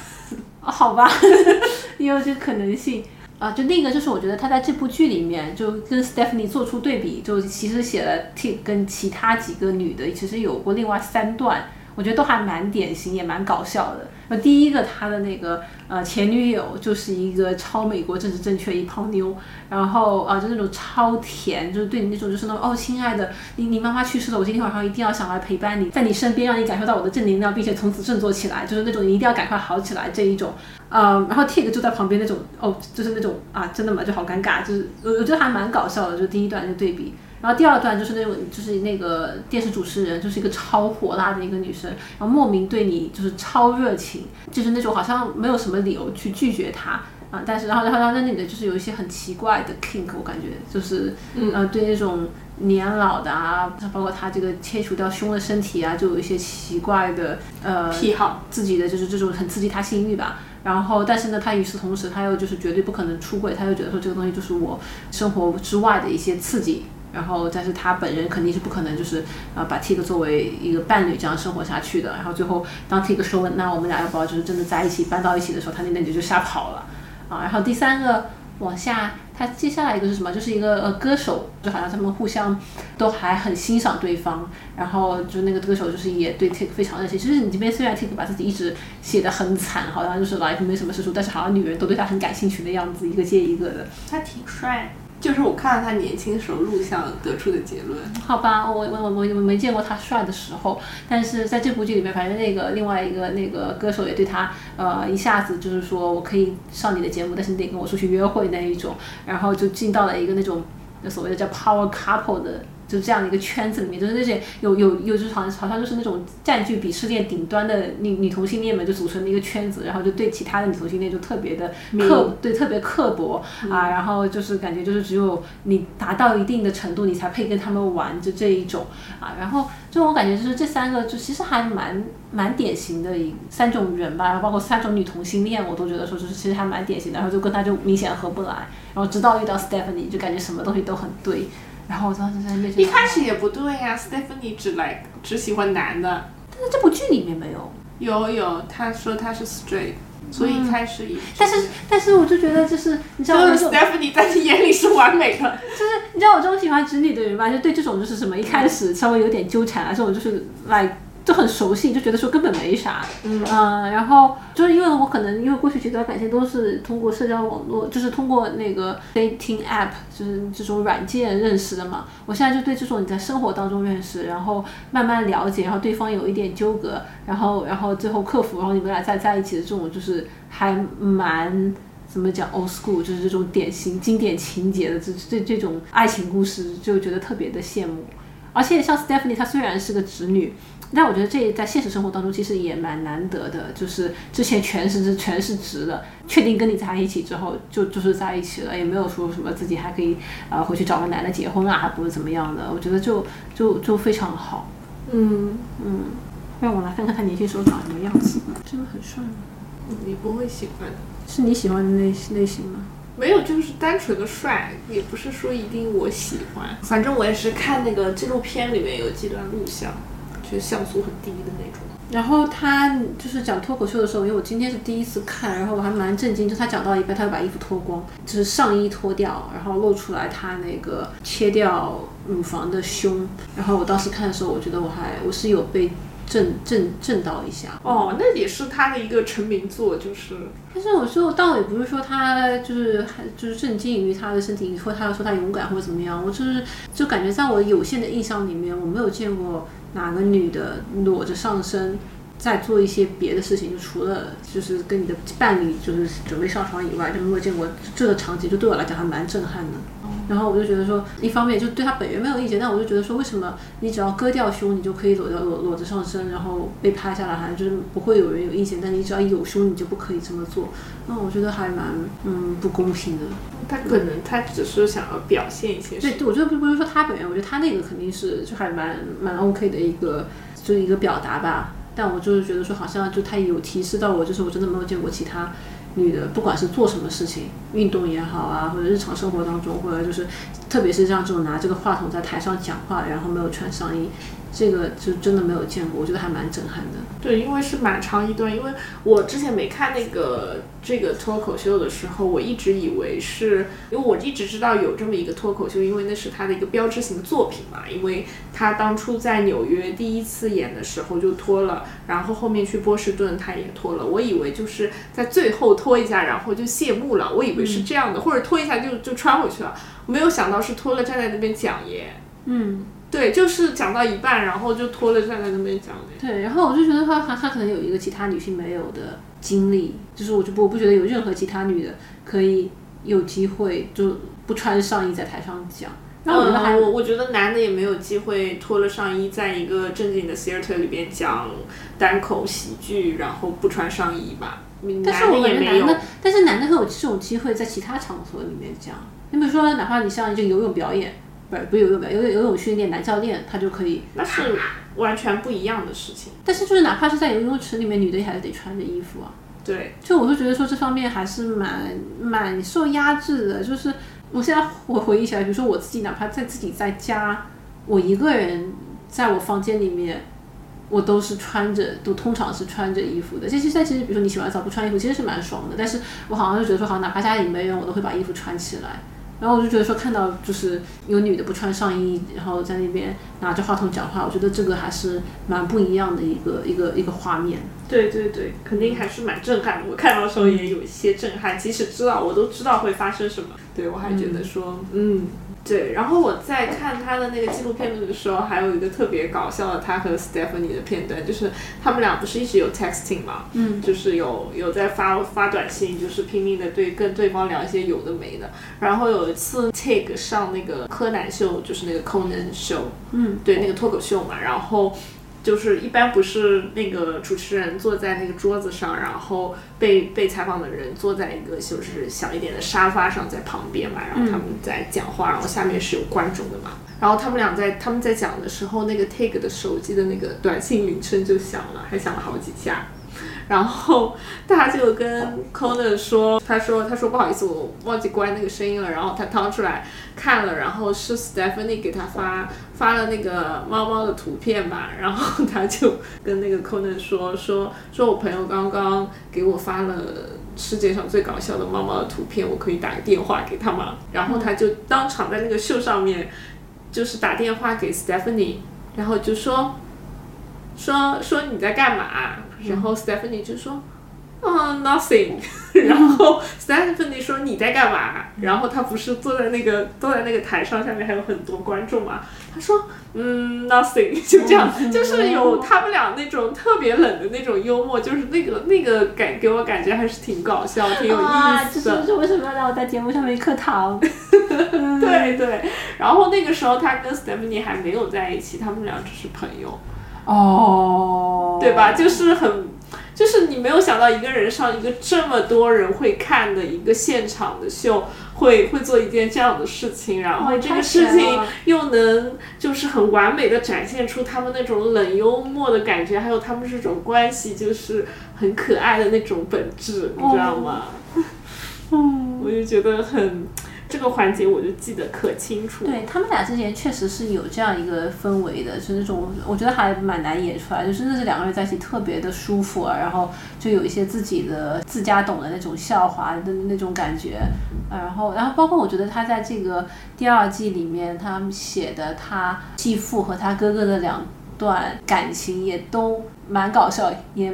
哦好吧，也有这个可能性。啊，就那个就是我觉得他在这部剧里面就跟 Stephanie 做出对比，就其实写了 T 跟其他几个女的其实有过另外三段，我觉得都还蛮典型，也蛮搞笑的。第一个他的那个呃前女友就是一个超美国政治正确一泡妞，然后啊就那种超甜，就是对你那种就是那种哦亲爱的，你你妈妈去世了，我今天晚上一定要想来陪伴你，在你身边让你感受到我的正能量，并且从此振作起来，就是那种你一定要赶快好起来这一种。呃，然后 Tig 就在旁边那种哦，就是那种啊真的吗？就好尴尬，就是我我觉得还蛮搞笑的，就第一段就对比。然后第二段就是那种，就是那个电视主持人，就是一个超火辣的一个女生，然后莫名对你就是超热情，就是那种好像没有什么理由去拒绝她啊。但是然后然后然后那女的就是有一些很奇怪的 kink，我感觉就是呃对那种年老的啊，包括她这个切除掉胸的身体啊，就有一些奇怪的呃癖好，自己的就是这种很刺激她性欲吧。然后但是呢，她与此同时，她又就是绝对不可能出轨，她又觉得说这个东西就是我生活之外的一些刺激。然后，但是他本人肯定是不可能，就是呃把 Tig 作为一个伴侣这样生活下去的。然后最后，当 Tig 说那我们俩要不要就是真的在一起搬到一起的时候，他那那就就吓跑了啊。然后第三个往下，他接下来一个是什么？就是一个呃歌手，就好像他们互相都还很欣赏对方。然后就那个歌手就是也对 Tig 非常热情。其实你这边虽然 Tig 把自己一直写的很惨，好像就是 life 没什么事处，但是好像女人都对他很感兴趣的样子，一个接一个的。他挺帅。就是我看了他年轻时候录像得出的结论。好吧，我我我我没见过他帅的时候，但是在这部剧里面，反正那个另外一个那个歌手也对他，呃，一下子就是说我可以上你的节目，但是你得跟我出去约会那一种，然后就进到了一个那种所谓的叫 power couple 的。就这样的一个圈子里面，就是那些有有有，就是好像好像就是那种占据鄙视链顶端的女女同性恋们，就组成的一个圈子，然后就对其他的女同性恋就特别的刻，对特别刻薄啊，然后就是感觉就是只有你达到一定的程度，你才配跟他们玩，就这一种啊，然后就我感觉就是这三个就其实还蛮蛮典型的一三种人吧，然后包括三种女同性恋，我都觉得说就是其实还蛮典型的，然后就跟他就明显合不来，然后直到遇到 Stephanie，就感觉什么东西都很对。然后我当时在面前，一开始也不对呀，Stephanie 只来只喜欢男的，但是这部剧里面没有。有有，他说他是 straight，所以一开始也。但是但是我就觉得就是你知道，就是 Stephanie 在你眼里是完美的，就是你知道我这种喜欢直女的人吧，就对这种就是什么一开始稍微有点纠缠啊，这种就是来。就很熟悉，就觉得说根本没啥，嗯，然后就是因为我可能因为过去几段感情都是通过社交网络，就是通过那个 dating app，就是这种软件认识的嘛。我现在就对这种你在生活当中认识，然后慢慢了解，然后对方有一点纠葛，然后然后最后克服，然后你们俩再在一起的这种，就是还蛮怎么讲 old school，就是这种典型经典情节的这这这种爱情故事，就觉得特别的羡慕。而且像 Stephanie，她虽然是个直女。但我觉得这在现实生活当中其实也蛮难得的，就是之前全是全是直的，确定跟你在一起之后就就是在一起了，也没有说什么自己还可以呃回去找个男的结婚啊，还不是怎么样的，我觉得就就就非常好。嗯嗯，让我来看看他年轻时候长什么样子，真的很帅吗？你不会喜欢？是你喜欢的类类型吗？没有，就是单纯的帅，也不是说一定我喜欢。反正我也是看那个纪录片里面有几段录像。就像素很低的那种。然后他就是讲脱口秀的时候，因为我今天是第一次看，然后我还蛮震惊，就他讲到一半，他就把衣服脱光，就是上衣脱掉，然后露出来他那个切掉乳房的胸。然后我当时看的时候，我觉得我还我是有被震震震到一下。哦，那也是他的一个成名作，就是。但是我说，倒也不是说他就是还就是震惊于他的身体，或他要说他勇敢或者怎么样，我就是就感觉在我有限的印象里面，我没有见过。哪个女的裸着上身在做一些别的事情？就除了就是跟你的伴侣就是准备上床以外，就没有见过这个场景。就对我来讲还蛮震撼的。然后我就觉得说，一方面就对他本人没有意见，但我就觉得说，为什么你只要割掉胸，你就可以裸掉裸裸着上身，然后被拍下来，好像就是不会有人有意见。但你只要有胸，你就不可以这么做。那我觉得还蛮嗯不公平的。他可能他只是想要表现一些。对，我觉得不不是说他本人，我觉得他那个肯定是就还蛮蛮 OK 的一个就是一个表达吧。但我就是觉得说，好像就他有提示到我，就是我真的没有见过其他。女的，不管是做什么事情，运动也好啊，或者日常生活当中，或者就是特别是像这种拿这个话筒在台上讲话，然后没有穿上衣，这个就真的没有见过，我觉得还蛮震撼的。对，因为是蛮长一段，因为我之前没看那个这个脱口秀的时候，我一直以为是，因为我一直知道有这么一个脱口秀，因为那是他的一个标志性的作品嘛，因为他当初在纽约第一次演的时候就脱了，然后后面去波士顿他也脱了，我以为就是在最后脱一下，然后就谢幕了，我以为是这样的，或者脱一下就就穿回去了，没有想到是脱了站在那边讲耶。嗯，对，就是讲到一半，然后就脱了站在那边讲。对，然后我就觉得她她她可能有一个其他女性没有的经历，就是我就不我不觉得有任何其他女的可以有机会就不穿上衣在台上讲。然后我觉得还、嗯，我我觉得男的也没有机会脱了上衣，在一个正经的 theater 里边讲单口喜剧，然后不穿上衣吧。但是我感觉男的，但是男的会有这种机会在其他场所里面讲。你比如说，哪怕你像这个游泳表演，不是不是游泳表演，游泳游泳训练男教练他就可以。那是完全不一样的事情。但是就是哪怕是在游泳池里面，女的也还是得穿着衣服啊。对，就我就觉得说这方面还是蛮蛮受压制的。就是我现在我回忆起来，比如说我自己，哪怕在自己在家，我一个人在我房间里面，我都是穿着，都通常是穿着衣服的。其实，在其实，比如说你洗完澡不穿衣服，其实是蛮爽的。但是我好像就觉得说，好像哪怕家里没人，我都会把衣服穿起来。然后我就觉得说，看到就是有女的不穿上衣，然后在那边拿着话筒讲话，我觉得这个还是蛮不一样的一个一个一个画面。对对对，肯定还是蛮震撼的。我看到的时候也有一些震撼，即使知道我都知道会发生什么，对我还觉得说，嗯，对。然后我在看他的那个纪录片的时候，还有一个特别搞笑的他和 Stephanie 的片段，就是他们俩不是一直有 texting 嘛，嗯，就是有有在发发短信，就是拼命的对跟对方聊一些有的没的。然后有一次 Take 上那个柯南秀，就是那个 Conan Show，嗯，对，那个脱口秀嘛，然后。就是一般不是那个主持人坐在那个桌子上，然后被被采访的人坐在一个就是小一点的沙发上在旁边嘛，然后他们在讲话，然后下面是有观众的嘛，然后他们俩在他们在讲的时候，那个 Take 的手机的那个短信铃声就响了，还响了好几下。然后他就跟 Conan 说，他说他说不好意思，我忘记关那个声音了。然后他掏出来看了，然后是 Stephanie 给他发发了那个猫猫的图片吧。然后他就跟那个 Conan 说说说我朋友刚刚给我发了世界上最搞笑的猫猫的图片，我可以打个电话给他吗？然后他就当场在那个秀上面就是打电话给 Stephanie，然后就说说说你在干嘛？然后 Stephanie 就说，嗯，nothing。然后 Stephanie 说你在干嘛？然后他不是坐在那个坐在那个台上，下面还有很多观众嘛？他说，嗯，nothing。就这样，就是有他们俩那种特别冷的那种幽默，就是那个那个感给我感觉还是挺搞笑，挺有意思的。就是为什么要让我在节目上面磕糖？对对。然后那个时候他跟 Stephanie 还没有在一起，他们俩只是朋友。哦，对吧？就是很，就是你没有想到一个人上一个这么多人会看的一个现场的秀，会会做一件这样的事情，然后哦这个事情又能就是很完美的展现出他们那种冷幽默的感觉，还有他们这种关系就是很可爱的那种本质，你知道吗？嗯，我就觉得很。这个环节我就记得可清楚。对他们俩之间确实是有这样一个氛围的，是那种我觉得还蛮难演出来，就真的是两个人在一起特别的舒服啊，然后就有一些自己的自家懂的那种笑话的那种感觉，然后然后包括我觉得他在这个第二季里面，他写的他继父和他哥哥的两段感情也都蛮搞笑，也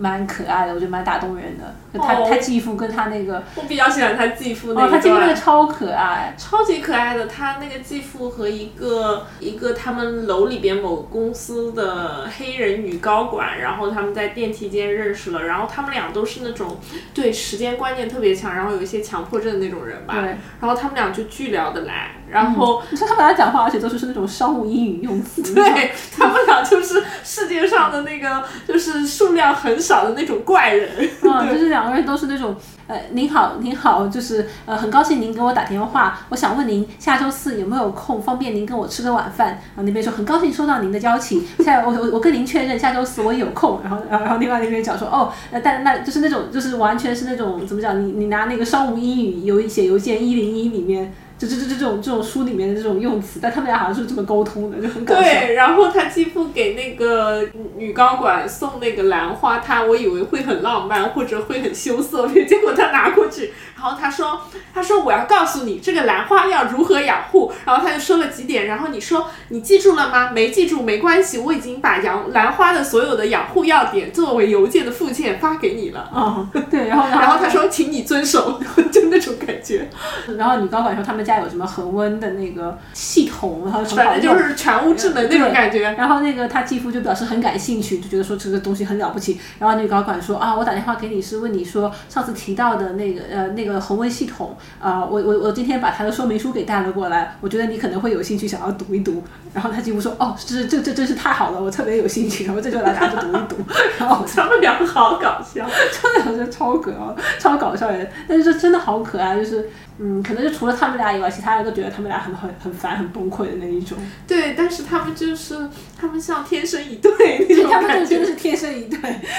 蛮可爱的，我觉得蛮打动人的。就他、哦他继父跟他那个我比较喜欢他继父那哦，他继父那个超可爱。超级可爱的，他那个继父和一个一个他们楼里边某公司的黑人女高管，然后他们在电梯间认识了，然后他们俩都是那种对时间观念特别强，然后有一些强迫症的那种人吧，对然后他们俩就巨聊得来，然后、你说他们俩讲话，而且都是是那种商务英语用词，对他们俩就是世界上的那个就是数量很少的那种怪人，嗯，就是两个人都是那种，呃，您好，您好，就是呃，很高兴您给我打电话，我想问您下周四有没有空，方便您跟我吃个晚饭？然后那边说很高兴收到您的邀请，下我我我跟您确认下周四我有空，然后然后然后另外那边讲说哦，呃，但那就是那种就是完全是那种怎么讲，你你拿那个商务英语邮写邮件一零一里面。这这这这种这种书里面的这种用词，但他们俩好像是这么沟通的，就很搞笑。对，然后他继父给那个女高管送那个兰花，他我以为会很浪漫或者会很羞涩，结果他拿过去，然后他说他说我要告诉你这个兰花要如何养护，然后他就说了几点，然后你说你记住了吗？没记住没关系，我已经把养兰花的所有的养护要点作为邮件的附件发给你了。啊、对，然后然后他说，请你遵守，就那种感觉，然后女高管说他们家有什么恒温的那个系统，然后反正就是全屋智能那种感觉。然后那个他继父就表示很感兴趣，就觉得说这个东西很了不起。然后女高管说啊，我打电话给你是问你说上次提到的那个呃那个恒温系统啊、我我我今天把它的说明书给带了过来，我觉得你可能会有兴趣想要读一读。然后他继父说哦，这这这真是太好了，我特别有兴趣，然后这就来拿着读一读。然后他们俩好搞笑。真的是超可爱，超搞笑的，但是这真的好可爱，就是嗯，可能就除了他们俩以外，其他人都觉得他们俩很很很烦、很崩溃的那一种。对，但是他们就是他们像天生一对那种他们感觉。这真的是天生一对，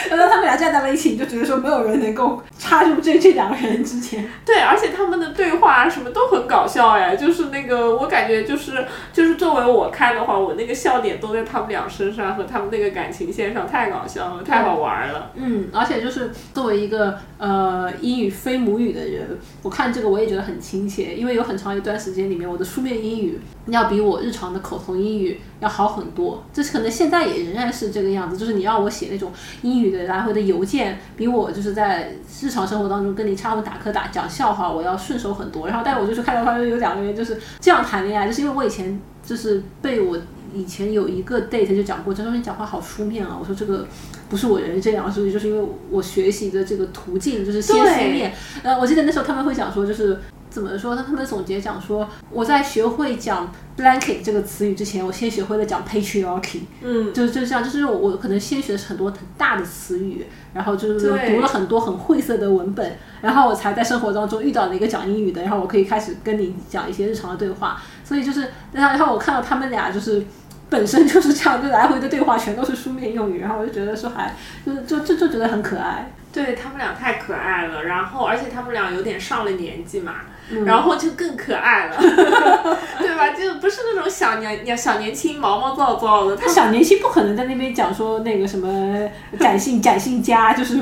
然后他们俩站在了一起，你就觉得说没有人能够插入这这两个人之间。对，而且他们的对话什么都很搞笑哎，就是那个我感觉就是就是作为我看的话，我那个笑点都在他们俩身上和他们那个感情线上，太搞笑了，太好玩了。嗯，而且就是作为一个呃英语非母语的人，我看这个我也觉得很亲切，因为有很长一段时间里面，我的书面英语要比我日常的口头英语要好很多。这是可能现在也仍然是这个样子，就是你让我写那种英语的来回的邮件，比我就是在日常生活当中跟你插文打磕打讲笑话，我要顺手很多。然后，但我就是看到他们有两个人就是这样谈恋爱，就是因为我以前就是被我。以前有一个 date 就讲过，他说你讲话好书面啊。我说这个不是我人这样，所以就是因为我学习的这个途径就是先书面。呃，我记得那时候他们会讲说，就是怎么说呢？他们总结讲说，我在学会讲 blanket 这个词语之前，我先学会了讲 patriarchy。嗯，就是就是这样，就是我我可能先学的是很多很大的词语，然后就是读了很多很晦涩的文本，然后我才在生活当中遇到了一个讲英语的，然后我可以开始跟你讲一些日常的对话。所以就是，然后然后我看到他们俩就是。本身就是这样，就来回的对话全都是书面用语，然后我就觉得说还就就就就觉得很可爱。对他们俩太可爱了，然后而且他们俩有点上了年纪嘛，然后就更可爱了，对吧？就不是那种小年小年轻毛毛躁躁的，他小年轻不可能在那边讲说那个什么展信 展信家，就是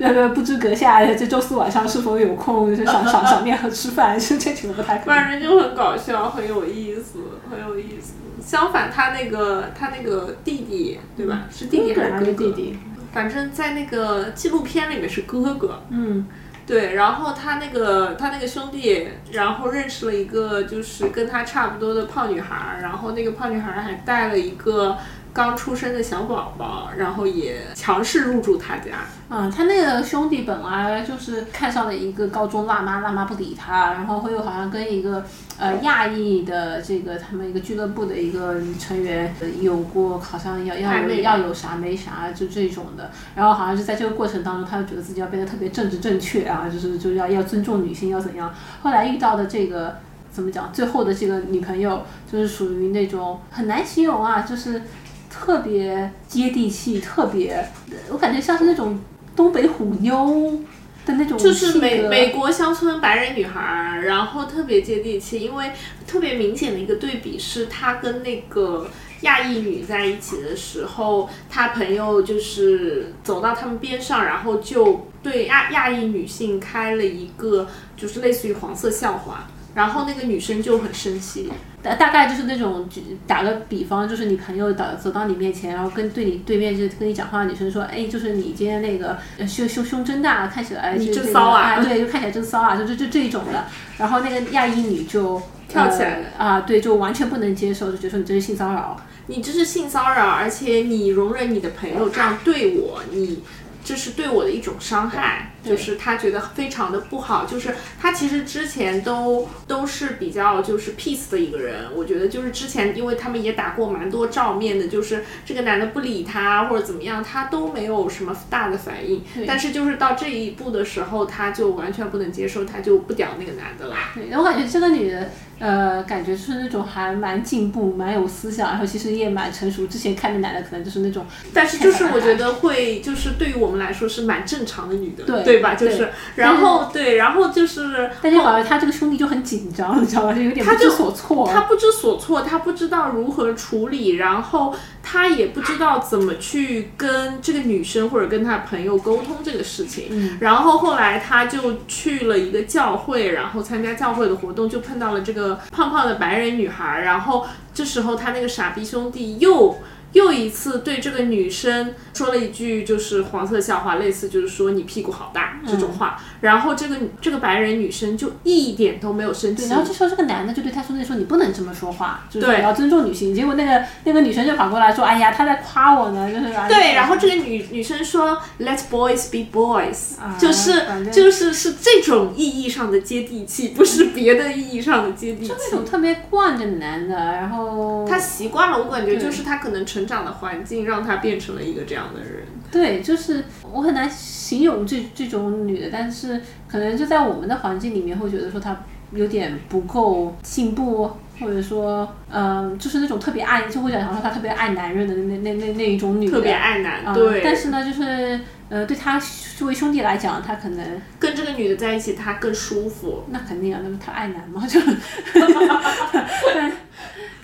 呃 不知阁下这周四晚上是否有空，就是赏赏赏面和吃饭，是这种不太可能。反正就很搞笑，很有意思，很有意思。相反，他那个他那个弟弟，对吧？是弟弟还还是哥哥？是弟弟？反正在那个纪录片里面是哥哥，嗯，对，然后他那个他那个兄弟，然后认识了一个就是跟他差不多的胖女孩儿，然后那个胖女孩儿还带了一个刚出生的小宝宝，然后也强势入住他家。嗯，他那个兄弟本来就是看上了一个高中辣妈，辣妈不理他，然后又好像跟一个呃亚裔的这个他们一个俱乐部的一个成员呃有过，好像要要有要有啥没啥，就这种的。然后好像是在这个过程当中，他就觉得自己要变得特别政治正确啊，就是就要要尊重女性，要怎样。后来遇到的这个怎么讲，最后的这个女朋友就是属于那种很难形容啊，就是特别接地气，特别我感觉像是那种东北虎妞的那种就是美美国乡村白人女孩儿，然后特别接地气，因为特别明显的一个对比是她跟那个亚裔女在一起的时候，她朋友就是走到他们边上，然后就对亚亚裔女性开了一个就是类似于黄色笑话。然后那个女生就很生气，大大概就是那种，打个比方，就是你朋友到走到你面前，然后跟对你对面就跟你讲话的女生说，哎，就是你今天那个胸胸胸真大，看起来你真骚啊对，就看起来真骚啊，就就就这一种的。然后那个亚裔女就跳起来了啊，对，就完全不能接受，就觉得说你这是性骚扰。你这是性骚扰，而且你容忍你的朋友这样对我，你这是对我的一种伤害，就是他觉得非常的不好。就是他其实之前都都是比较就是 peace 的一个人，我觉得就是之前因为他们也打过蛮多照面的，就是这个男的不理他或者怎么样，他都没有什么大的反应。但是就是到这一步的时候，他就完全不能接受，他就不屌那个男的了。对，我感觉这个女的呃，感觉是那种还蛮进步、蛮有思想，然后其实也蛮成熟。之前看的男的可能就是那种，但是就是我觉得会，就是对于我们来说是蛮正常的女的，对对吧？就是，然后对，然后就是，但是反而他这个兄弟就很紧张，你知道吗？就有点不知他就所措。他不知所措，他不知道如何处理，然后他也不知道怎么去跟这个女生或者跟他朋友沟通这个事情。嗯然后后来他就去了一个教会，然后参加教会的活动，就碰到了这个胖胖的白人女孩。然后这时候他那个傻逼兄弟又。又一次对这个女生说了一句就是黄色笑话，类似就是说你屁股好大这种话，然后这个这个白人女生就一点都没有生气。对，，然后这时候这个男的就对他说：“那说：“你不能这么说话，就是要尊重女性。”结果那个那个女生就反过来说：“哎呀，他在夸我呢，就是啊。对，然后这个女女生说 “Let boys be boys”，、啊就是就是是这种意义上的接地气，不是别的意义上的接地气。就那种特别惯着男的，然后他习惯了，我感觉就是他可能成长的环境让他变成了一个这样的人。对，就是我很难形容这这种女的，但是可能就在我们的环境里面会觉得说她有点不够进步，或者说，嗯、就是那种特别爱，就会讲说她特别爱男人的那那那那一种女的，特别爱男，啊对。但是呢，就是呃，对他作为兄弟来讲，他可能跟这个女的在一起，他更舒服。那肯定啊，那么他爱男嘛，就，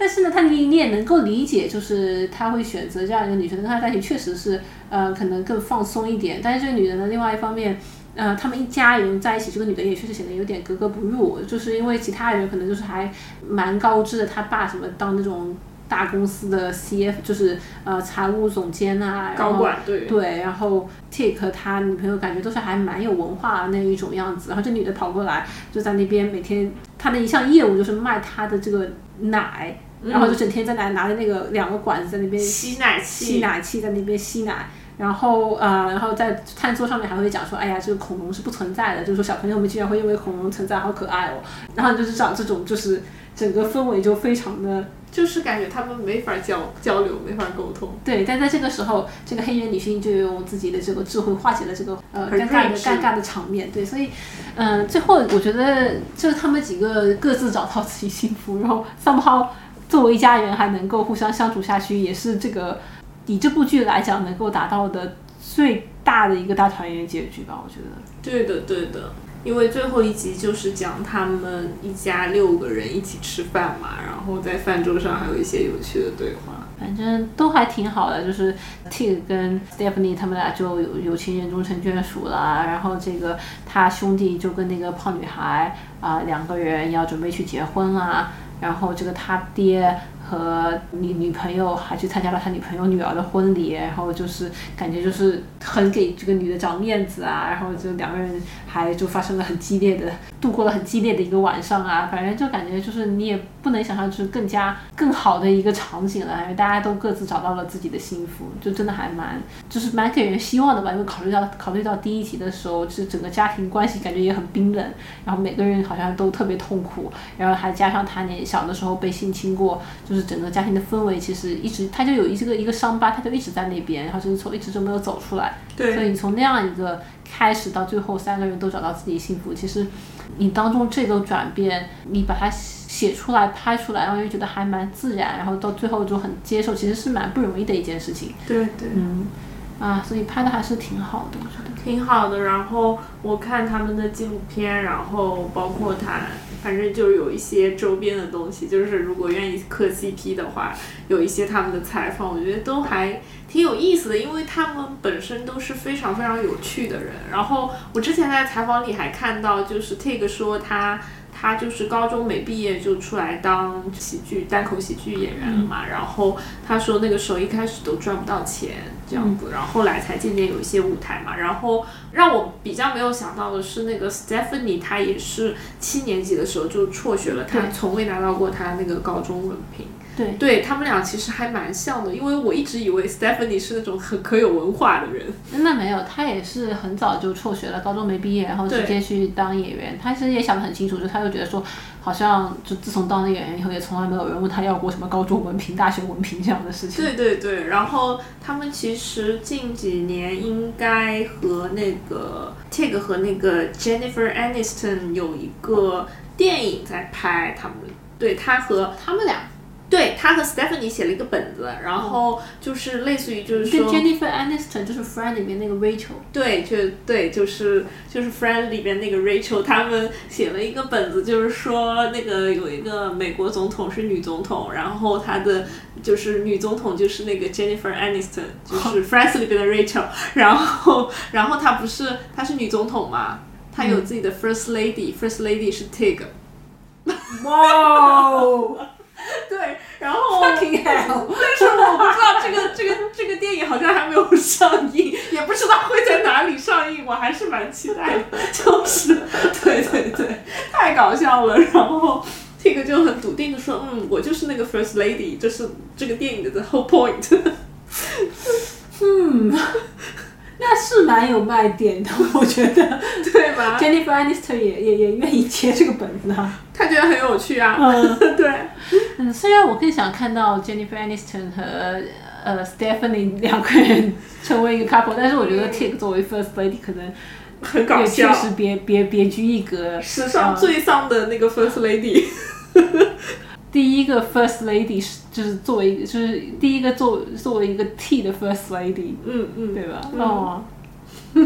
但但是呢，他你你也能够理解，就是他会选择这样一个女生跟他在一起，确实是呃可能更放松一点。但是这个女的呢，另外一方面。呃，他们一家人在一起，这个女的也确实显得有点格格不入，就是因为其他人可能就是还蛮高知的，他爸什么当那种大公司的 CF，就是呃财务总监啊，高管对对，然后 Tik 他女朋友感觉都是还蛮有文化的那一种样子，然后这女的跑过来就在那边每天，她的一项业务就是卖她的这个奶，然后就整天在那拿着那个两个管子在那边吸奶器，吸奶器在那边吸奶。然后呃，然后在餐桌上面还会讲说，哎呀，这个恐龙是不存在的，就是说小朋友们居然会因为恐龙存在，好可爱哦。然后就是讲这种，就是整个氛围就非常的就是感觉他们没法交交流，没法沟通。对，但在这个时候，这个黑人女性就用自己的这个智慧化解了这个呃尴尬的尴尬的场面。对，所以，嗯、最后我觉得就是他们几个各自找到自己幸福，然后 somehow 作为一家人还能够互相相处下去，也是这个以这部剧来讲能够达到的最大的一个大团圆结局吧。我觉得。对的，对的。因为最后一集就是讲他们一家六个人一起吃饭嘛，然后在饭桌上还有一些有趣的对话。反正都还挺好的，就是 Tig 跟 Stephanie 他们俩就有有情人终成眷属了，然后这个他兄弟就跟那个胖女孩啊、两个人要准备去结婚啊，然后这个他爹和女女朋友还去参加了他女朋友女儿的婚礼，然后就是感觉就是很给这个女的长面子啊，然后就两个人还就发生了很激烈的，度过了很激烈的一个晚上啊，反正就感觉就是你也不能想象就是更加更好的一个场景了，因为大家都各自找到了自己的幸福，就真的还蛮就是蛮给人希望的吧，因为考虑到考虑到第一集的时候，是整个家庭关系感觉也很冰冷，然后每个人好像都特别痛苦，然后还加上他年小的时候被性侵过，就是整个家庭的氛围其实一直他就有一这个一个伤疤，他就一直在那边，然后就是从一直就没有走出来。对所以你从那样一个开始到最后三个人都找到自己幸福，其实你当中这个转变，你把它写出来、拍出来，然后又觉得还蛮自然，然后到最后就很接受，其实是蛮不容易的一件事情。对对，嗯，啊，所以拍的还是挺好的，我觉得。挺好的。然后我看他们的纪录片，然后包括他，反正就是有一些周边的东西，就是如果愿意磕 CP 的话，有一些他们的采访，我觉得都还挺有意思的，因为他们本身都是非常非常有趣的人。然后我之前在采访里还看到，就是 Tig 说他。他就是高中没毕业就出来当喜剧单口喜剧演员了嘛，然后他说那个时候一开始都赚不到钱这样子，然后后来才渐渐有一些舞台嘛，然后让我比较没有想到的是那个 Stephanie，她也是七年级的时候就辍学了，她从未拿到过她那个高中文凭。对，对他们俩其实还蛮像的，因为我一直以为 Stephanie 是那种很可有文化的人。那没有，他也是很早就辍学了，高中没毕业，然后直接去当演员。他其实也想得很清楚，就他就觉得说，好像就自从当了演员以后，也从来没有人问他要过什么高中文凭、大学文凭这样的事情。对对对，然后他们其实近几年应该和那个 Tig 和那个 Jennifer Aniston 有一个电影在拍，他们对他和他们俩对他和 Stephanie 写了一个本子，然后就是类似于就是跟说。Jennifer Aniston 就是 Friend 里面那个 Rachel，对，就对，就是就是《Friend》里面那个 Rachel，他们写了一个本子，就是说那个有一个美国总统是女总统，然后她的就是女总统就是那个 Jennifer Aniston，就是《Friends》里边的 Rachel，然后然后她不是她是女总统嘛，她有自己的 First Lady，First、Lady 是 Tig，哇哦 对，然后！但是我不知道这个这个这个电影好像还没有上映，也不知道会在哪里上映，我还是蛮期待的。就是，对对对，太搞笑了。然后 Tig 就很笃定的说，嗯，我就是那个 First Lady，这是这个电影的 the whole point。那是蛮有卖点的，我觉得。对吧？Jennifer Aniston 也也也愿意接这个本子啊。他觉得很有趣啊。嗯 对，嗯，虽然我更想看到 Jennifer Aniston 和呃 Stephanie 两个人成为一个 couple，但是我觉得 Tig 作为 First Lady 可能很搞也确笑。实别别别具一格。史上最丧的那个 First Lady。第一个 First Lady 是就是作为就是第一个作作为一个 T 的 First Lady，嗯嗯，对吧？哦，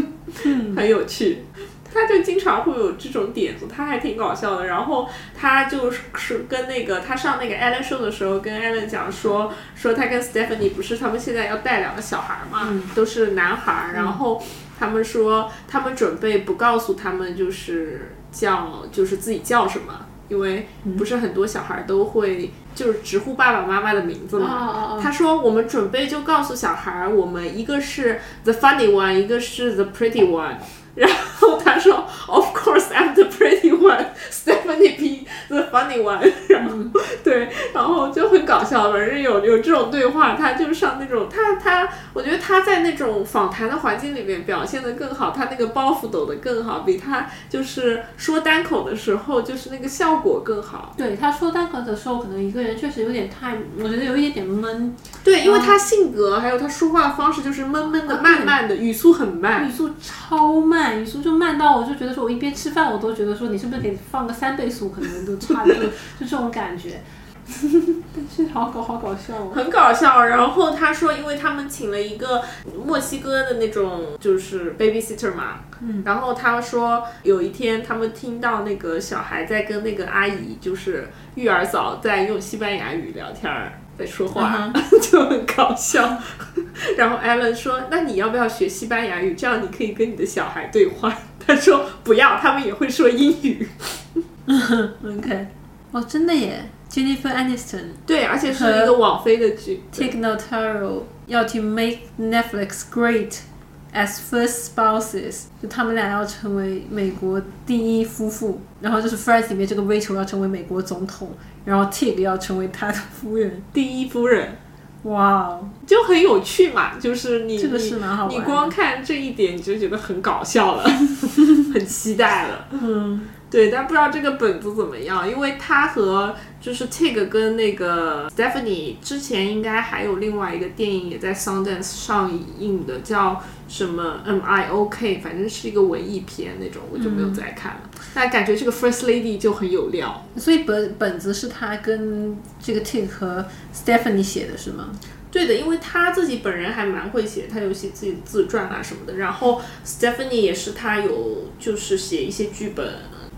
很有趣。他就经常会有这种点子，他还挺搞笑的。然后他就是是跟那个他上那个 Ellen Show 的时候，跟 Ellen 讲说说他跟 Stephanie 不是他们现在要带两个小孩嘛，都是男孩。然后他们说他们准备不告诉他们就是叫就是自己叫什么，因为不是很多小孩都会就是直呼爸爸妈妈的名字嘛。他说我们准备就告诉小孩儿，我们一个是 the funny one，一个是 the pretty one。然后他说，Of course I'm the pretty one，Stephanie be the funny one。然后、对，然后就很搞笑，反正有有这种对话，他就上那种他他，我觉得他在那种访谈的环境里面表现的更好，他那个包袱抖得更好，比他就是说单口的时候就是那个效果更好。对，他说单口的时候，可能一个人确实有点太，我觉得有一点点闷，对，因为他性格还有他说话的方式就是闷闷的、慢慢的，语速很慢语。速超慢，语速就慢到我就觉得说，我一边吃饭我都觉得说，你是不是得放个三倍速，可能都差不多，就这种感觉。但是好搞好搞笑哦。很搞笑，然后他说，因为他们请了一个墨西哥的那种就是 babysitter 嘛，嗯，然后他说有一天他们听到那个小孩在跟那个阿姨就是育儿嫂在用西班牙语聊天儿。在说话、就很搞笑，然后 Alan 说：“那你要不要学西班牙语？这样你可以跟你的小孩对话。”他说：“不要，他们也会说英语。OK，哦，真的耶，Jennifer Aniston、”对，而且是一个网飞的剧。Tig Notaro 要 to make Netflix great as first spouses，就他们俩要成为美国第一夫妇，然后就是 Friends 里面这个 Rachel 要成为美国总统，然后 Tig 要成为他的夫人。第一夫人。哇哦，就很有趣嘛，就是你这个是蛮好玩的你，你光看这一点你就觉得很搞笑了，很期待了。嗯，对，但不知道这个本子怎么样，因为他和就是 Tig 跟那个 Stephanie 之前应该还有另外一个电影也在 Sundance 上映的，叫什么 Am I OK？反正是一个文艺片那种，我就没有再看了。但感觉这个 First Lady 就很有料。所以本本子是他跟这个 Tig 和 Stephanie 写的是吗？对的，因为他自己本人还蛮会写，他有写自己的自传啊什么的。然后 Stephanie 也是他有就是写一些剧本，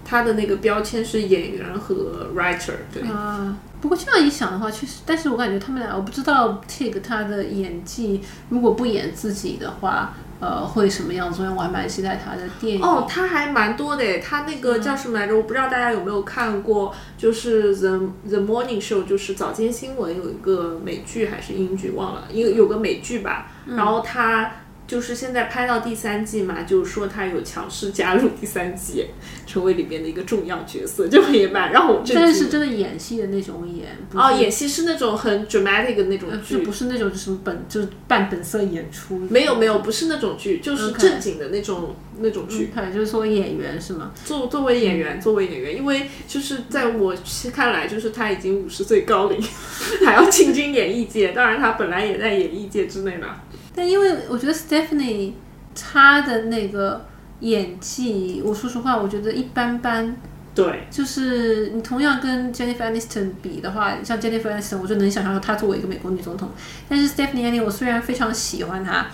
他的那个标签是演员和 writer。对，啊，不过这样一想的话，确实，但是我感觉他们俩，我不知道 Tig 他的演技如果不演自己的话，呃，会什么样子？所以我还蛮期待他的电影。哦，他还蛮多的诶，他那个叫什么来着？我不知道大家有没有看过，就是 The The Morning Show，就是早间新闻有一个美剧还是英剧忘了，一个有个美剧吧。然后他就是现在拍到第三季嘛，就是说他有强势加入第三季，成为里面的一个重要角色，就也蛮让我震惊。但是真的演戏的那种演，哦，演戏是那种很 dramatic 的那种剧，就不是那种什么本就是半本色演出，没有没有，不是那种剧，就是正经的那种那种剧。对，就是作为演员是吗？作作为演员，作为演员，因为就是在我看来，就是他已经五十岁高龄，还要进军演艺界。当然，他本来也在演艺界之内嘛。但因为我觉得 Stephanie 她的那个演技，我说实话，我觉得一般般。对，就是你同样跟 Jennifer Aniston 比的话，像 Jennifer Aniston，我就能想象到她作为一个美国女总统。但是 Stephanie Annie，我虽然非常喜欢她，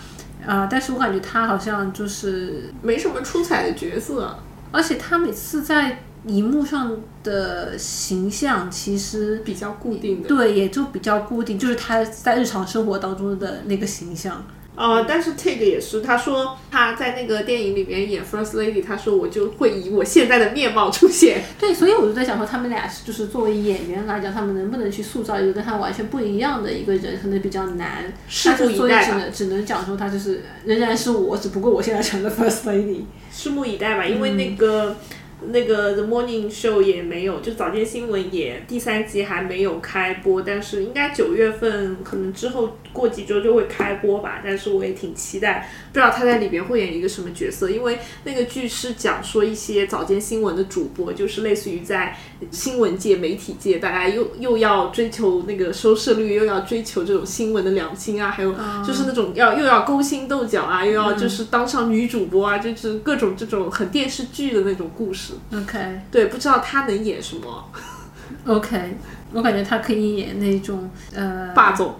啊、但是我感觉她好像就是，没什么出彩的角色。而且她每次在荧幕上的形象，其实比较固定的。对也就比较固定，就是她在日常生活当中的那个形象。呃，但是 Tig 也是，他说他在那个电影里面演 First Lady，他说我就会以我现在的面貌出现。对，所以我就在想说，他们俩是就是作为演员来讲，他们能不能去塑造一个跟他完全不一样的一个人，可能比较难。拭目但是所以只能只能讲说他就是仍然是我，只不过我现在成了 First Lady。拭目以待吧，因为那个、那个 The Morning Show 也没有，就早间新闻也第三季还没有开播，但是应该九月份可能之后过几周就会开播吧。但是我也挺期待，不知道他在里边会演一个什么角色，因为那个剧是讲说一些早间新闻的主播，就是类似于在新闻界、媒体界，大家又又要追求那个收视率，又要追求这种新闻的良心啊，还有就是那种要又要勾心斗角啊，又要就是当上女主播啊，就是各种这种很电视剧的那种故事。OK 对，不知道他能演什么 OK，我感觉他可以演那种呃，霸总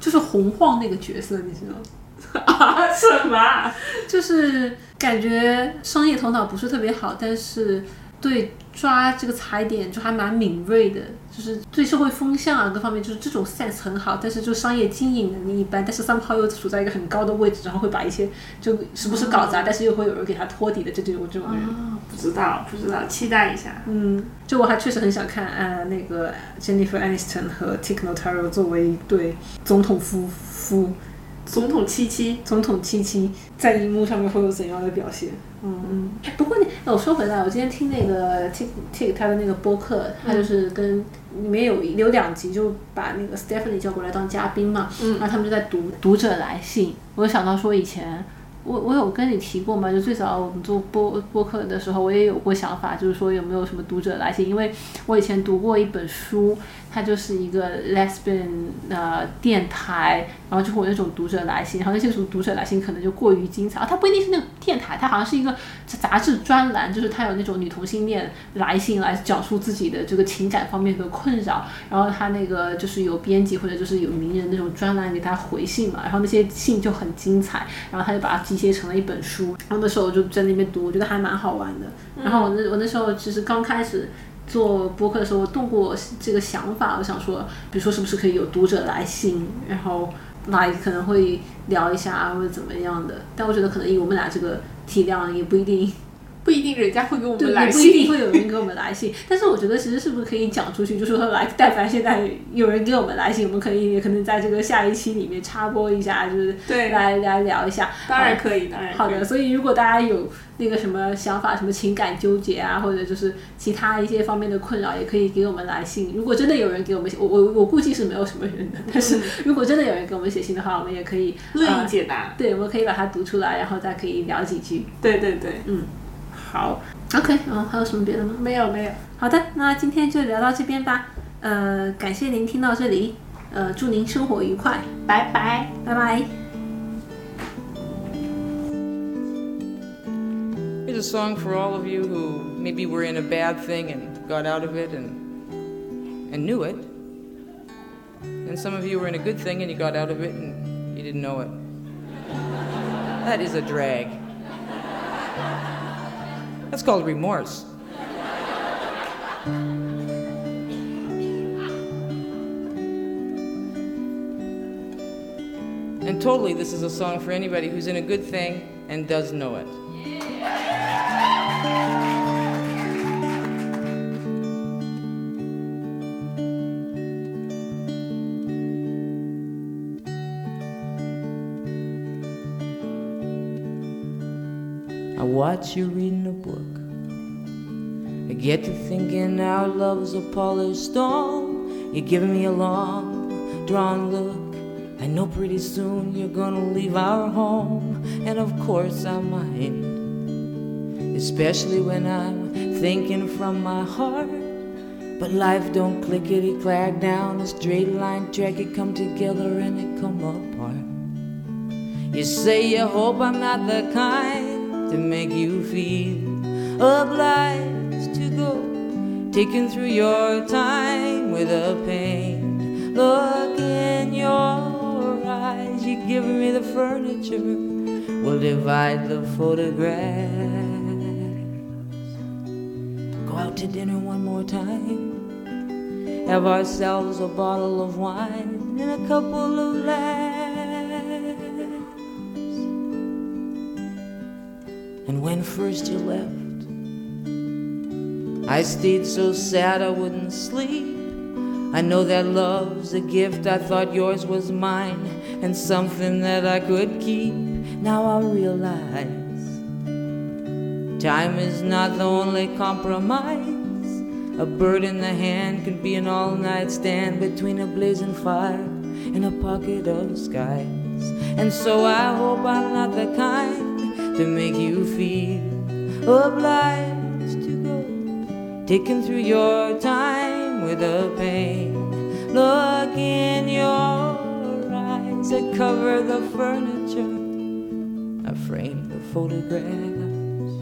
就是洪晃那个角色，你知道吗？啊？什么啊？就是感觉商业头脑不是特别好，但是对抓这个踩点就还蛮敏锐的，就是对社会风向啊各方面，就是这种 sense 很好，但是就商业经营能力一般，但是 somehow 又处在一个很高的位置，然后会把一些就时不时搞砸，但是又会有人给他托底的这这种这种人。不知道，不知道，期待一下。嗯，就我还确实很想看，呃，那个 Jennifer Aniston 和 Tig Notaro 作为一对总统夫妇、总统七七，总统七七，在荧幕上面会有怎样的表现？嗯嗯。不过你，我说回来，我今天听那个 Tik Tik 他的那个播客，他就是跟里面有有两集就把那个 Stephanie 叫过来当嘉宾嘛，嗯然后他们就在读读者来信，我想到说以前。我我有跟你提过嘛？就最早我们做播播客的时候，我也有过想法，就是说有没有什么读者来信？因为我以前读过一本书，它就是一个 lesbian 呃电台，然后就会有那种读者来信，然后那些读读者来信可能就过于精彩，啊，它不一定是那个电台，它好像是一个杂志专栏，就是它有那种女同性恋来信来讲述自己的这个情感方面的困扰，然后它那个就是有编辑或者就是有名人那种专栏给他回信嘛，然后那些信就很精彩，然后他就把它集结成了一本书，然后那时候我就在那边读，我觉得还蛮好玩的。然后我那我那时候其实刚开始做播客的时候，动过这个想法，我想说，比如说是不是可以有读者来信，然后来可能会聊一下或者怎么样的。但我觉得可能以我们俩这个体量，也不一定。不一定人家会给我，们来也不一定。会有人给我们来信，但是我觉得其实是不是可以讲出去，就是说来，但凡现在有人给我们来信，我们可以也可能在这个下一期里面插播一下，就是对来来聊一下。当然可以，当然好的，所以如果大家有那个什么想法，什么情感纠结啊，或者就是其他一些方面的困扰，也可以给我们来信。如果真的有人给我们写，我我我估计是没有什么人的，但是如果真的有人给我们写信的话，我们也可以乐呃意解答。对，我们可以把它读出来，然后再可以聊几句。对对对，好，OK，嗯，还有什么别的吗？没有没有，好的，那今天就聊到这边吧。呃，感谢您听到这里，呃，祝您生活愉快，拜拜。拜拜。 Here's a song for all of you who maybe were in a bad thing and got out of it and and knew it. And some of you were in a good thing and you got out of it and you didn't know it. That is a drag. That's called remorse. And totally, this is a song for anybody who's in a good thing and does know it. Watch you reading a book. I get to thinking our love's a polished stone. You're giving me a long, drawn look. I know pretty soon you're gonna leave our home, and of course I mind, especially when I'm thinking from my heart. But life don't clickety clack down a straight line track. It come together and it come apart. You say you hope I'm not the kind to make you feel obliged to go, taking through your time with a pain. Look in your eyes, you give me the furniture, we'll divide the photographs. Go out to dinner one more time, have ourselves a bottle of wine and a couple of laughs. And when first you left, I stayed so sad I wouldn't sleep. I know that love's a gift, I thought yours was mine, and something that I could keep. Now I realize time is not the only compromise. A bird in the hand can be an all night stand between a blazing fire and a pocket of skies. And so I hope I'm not the kind to make you feel obliged to go, taking through your time with a pain. Look in your eyes that cover the furniture. I frame the photographs.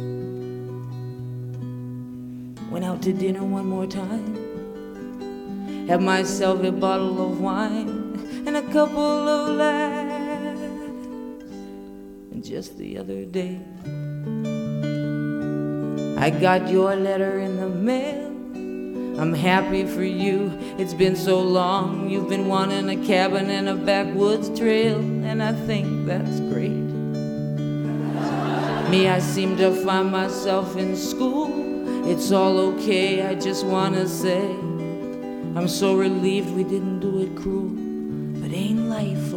Went out to dinner one more time. Had myself a bottle of wine and a couple of laughs. Just the other day, I got your letter in the mail. I'm happy for you. It's been so long. You've been wanting a cabin and a backwoods trail, and I think that's great. Me, I seem to find myself in school. It's all okay, I just wanna say I'm so relieved we didn't do it cruel. But ain't life?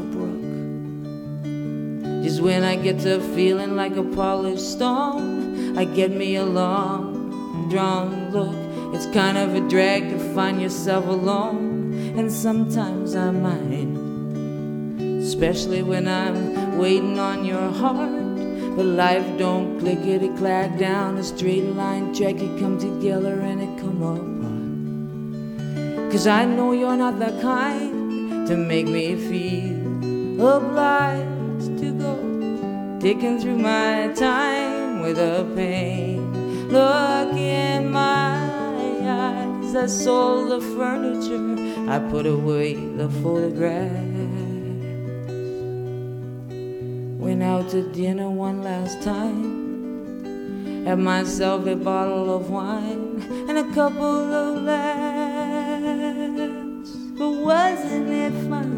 Just when I get to feeling like a polished stone, I get me a long, drawn look. It's kind of a drag to find yourself alone, and sometimes I mind, especially when I'm waiting on your heart. But life don't clickety clack down a straight line track. It come together and it come apart. Cause I know you're not the kind to make me feel obliged to Taking through my time with a pain. Look in my eyes. I sold the furniture. I put away the photographs. Went out to dinner one last time. Had myself a bottle of wine and a couple of laughs. But wasn't it fine?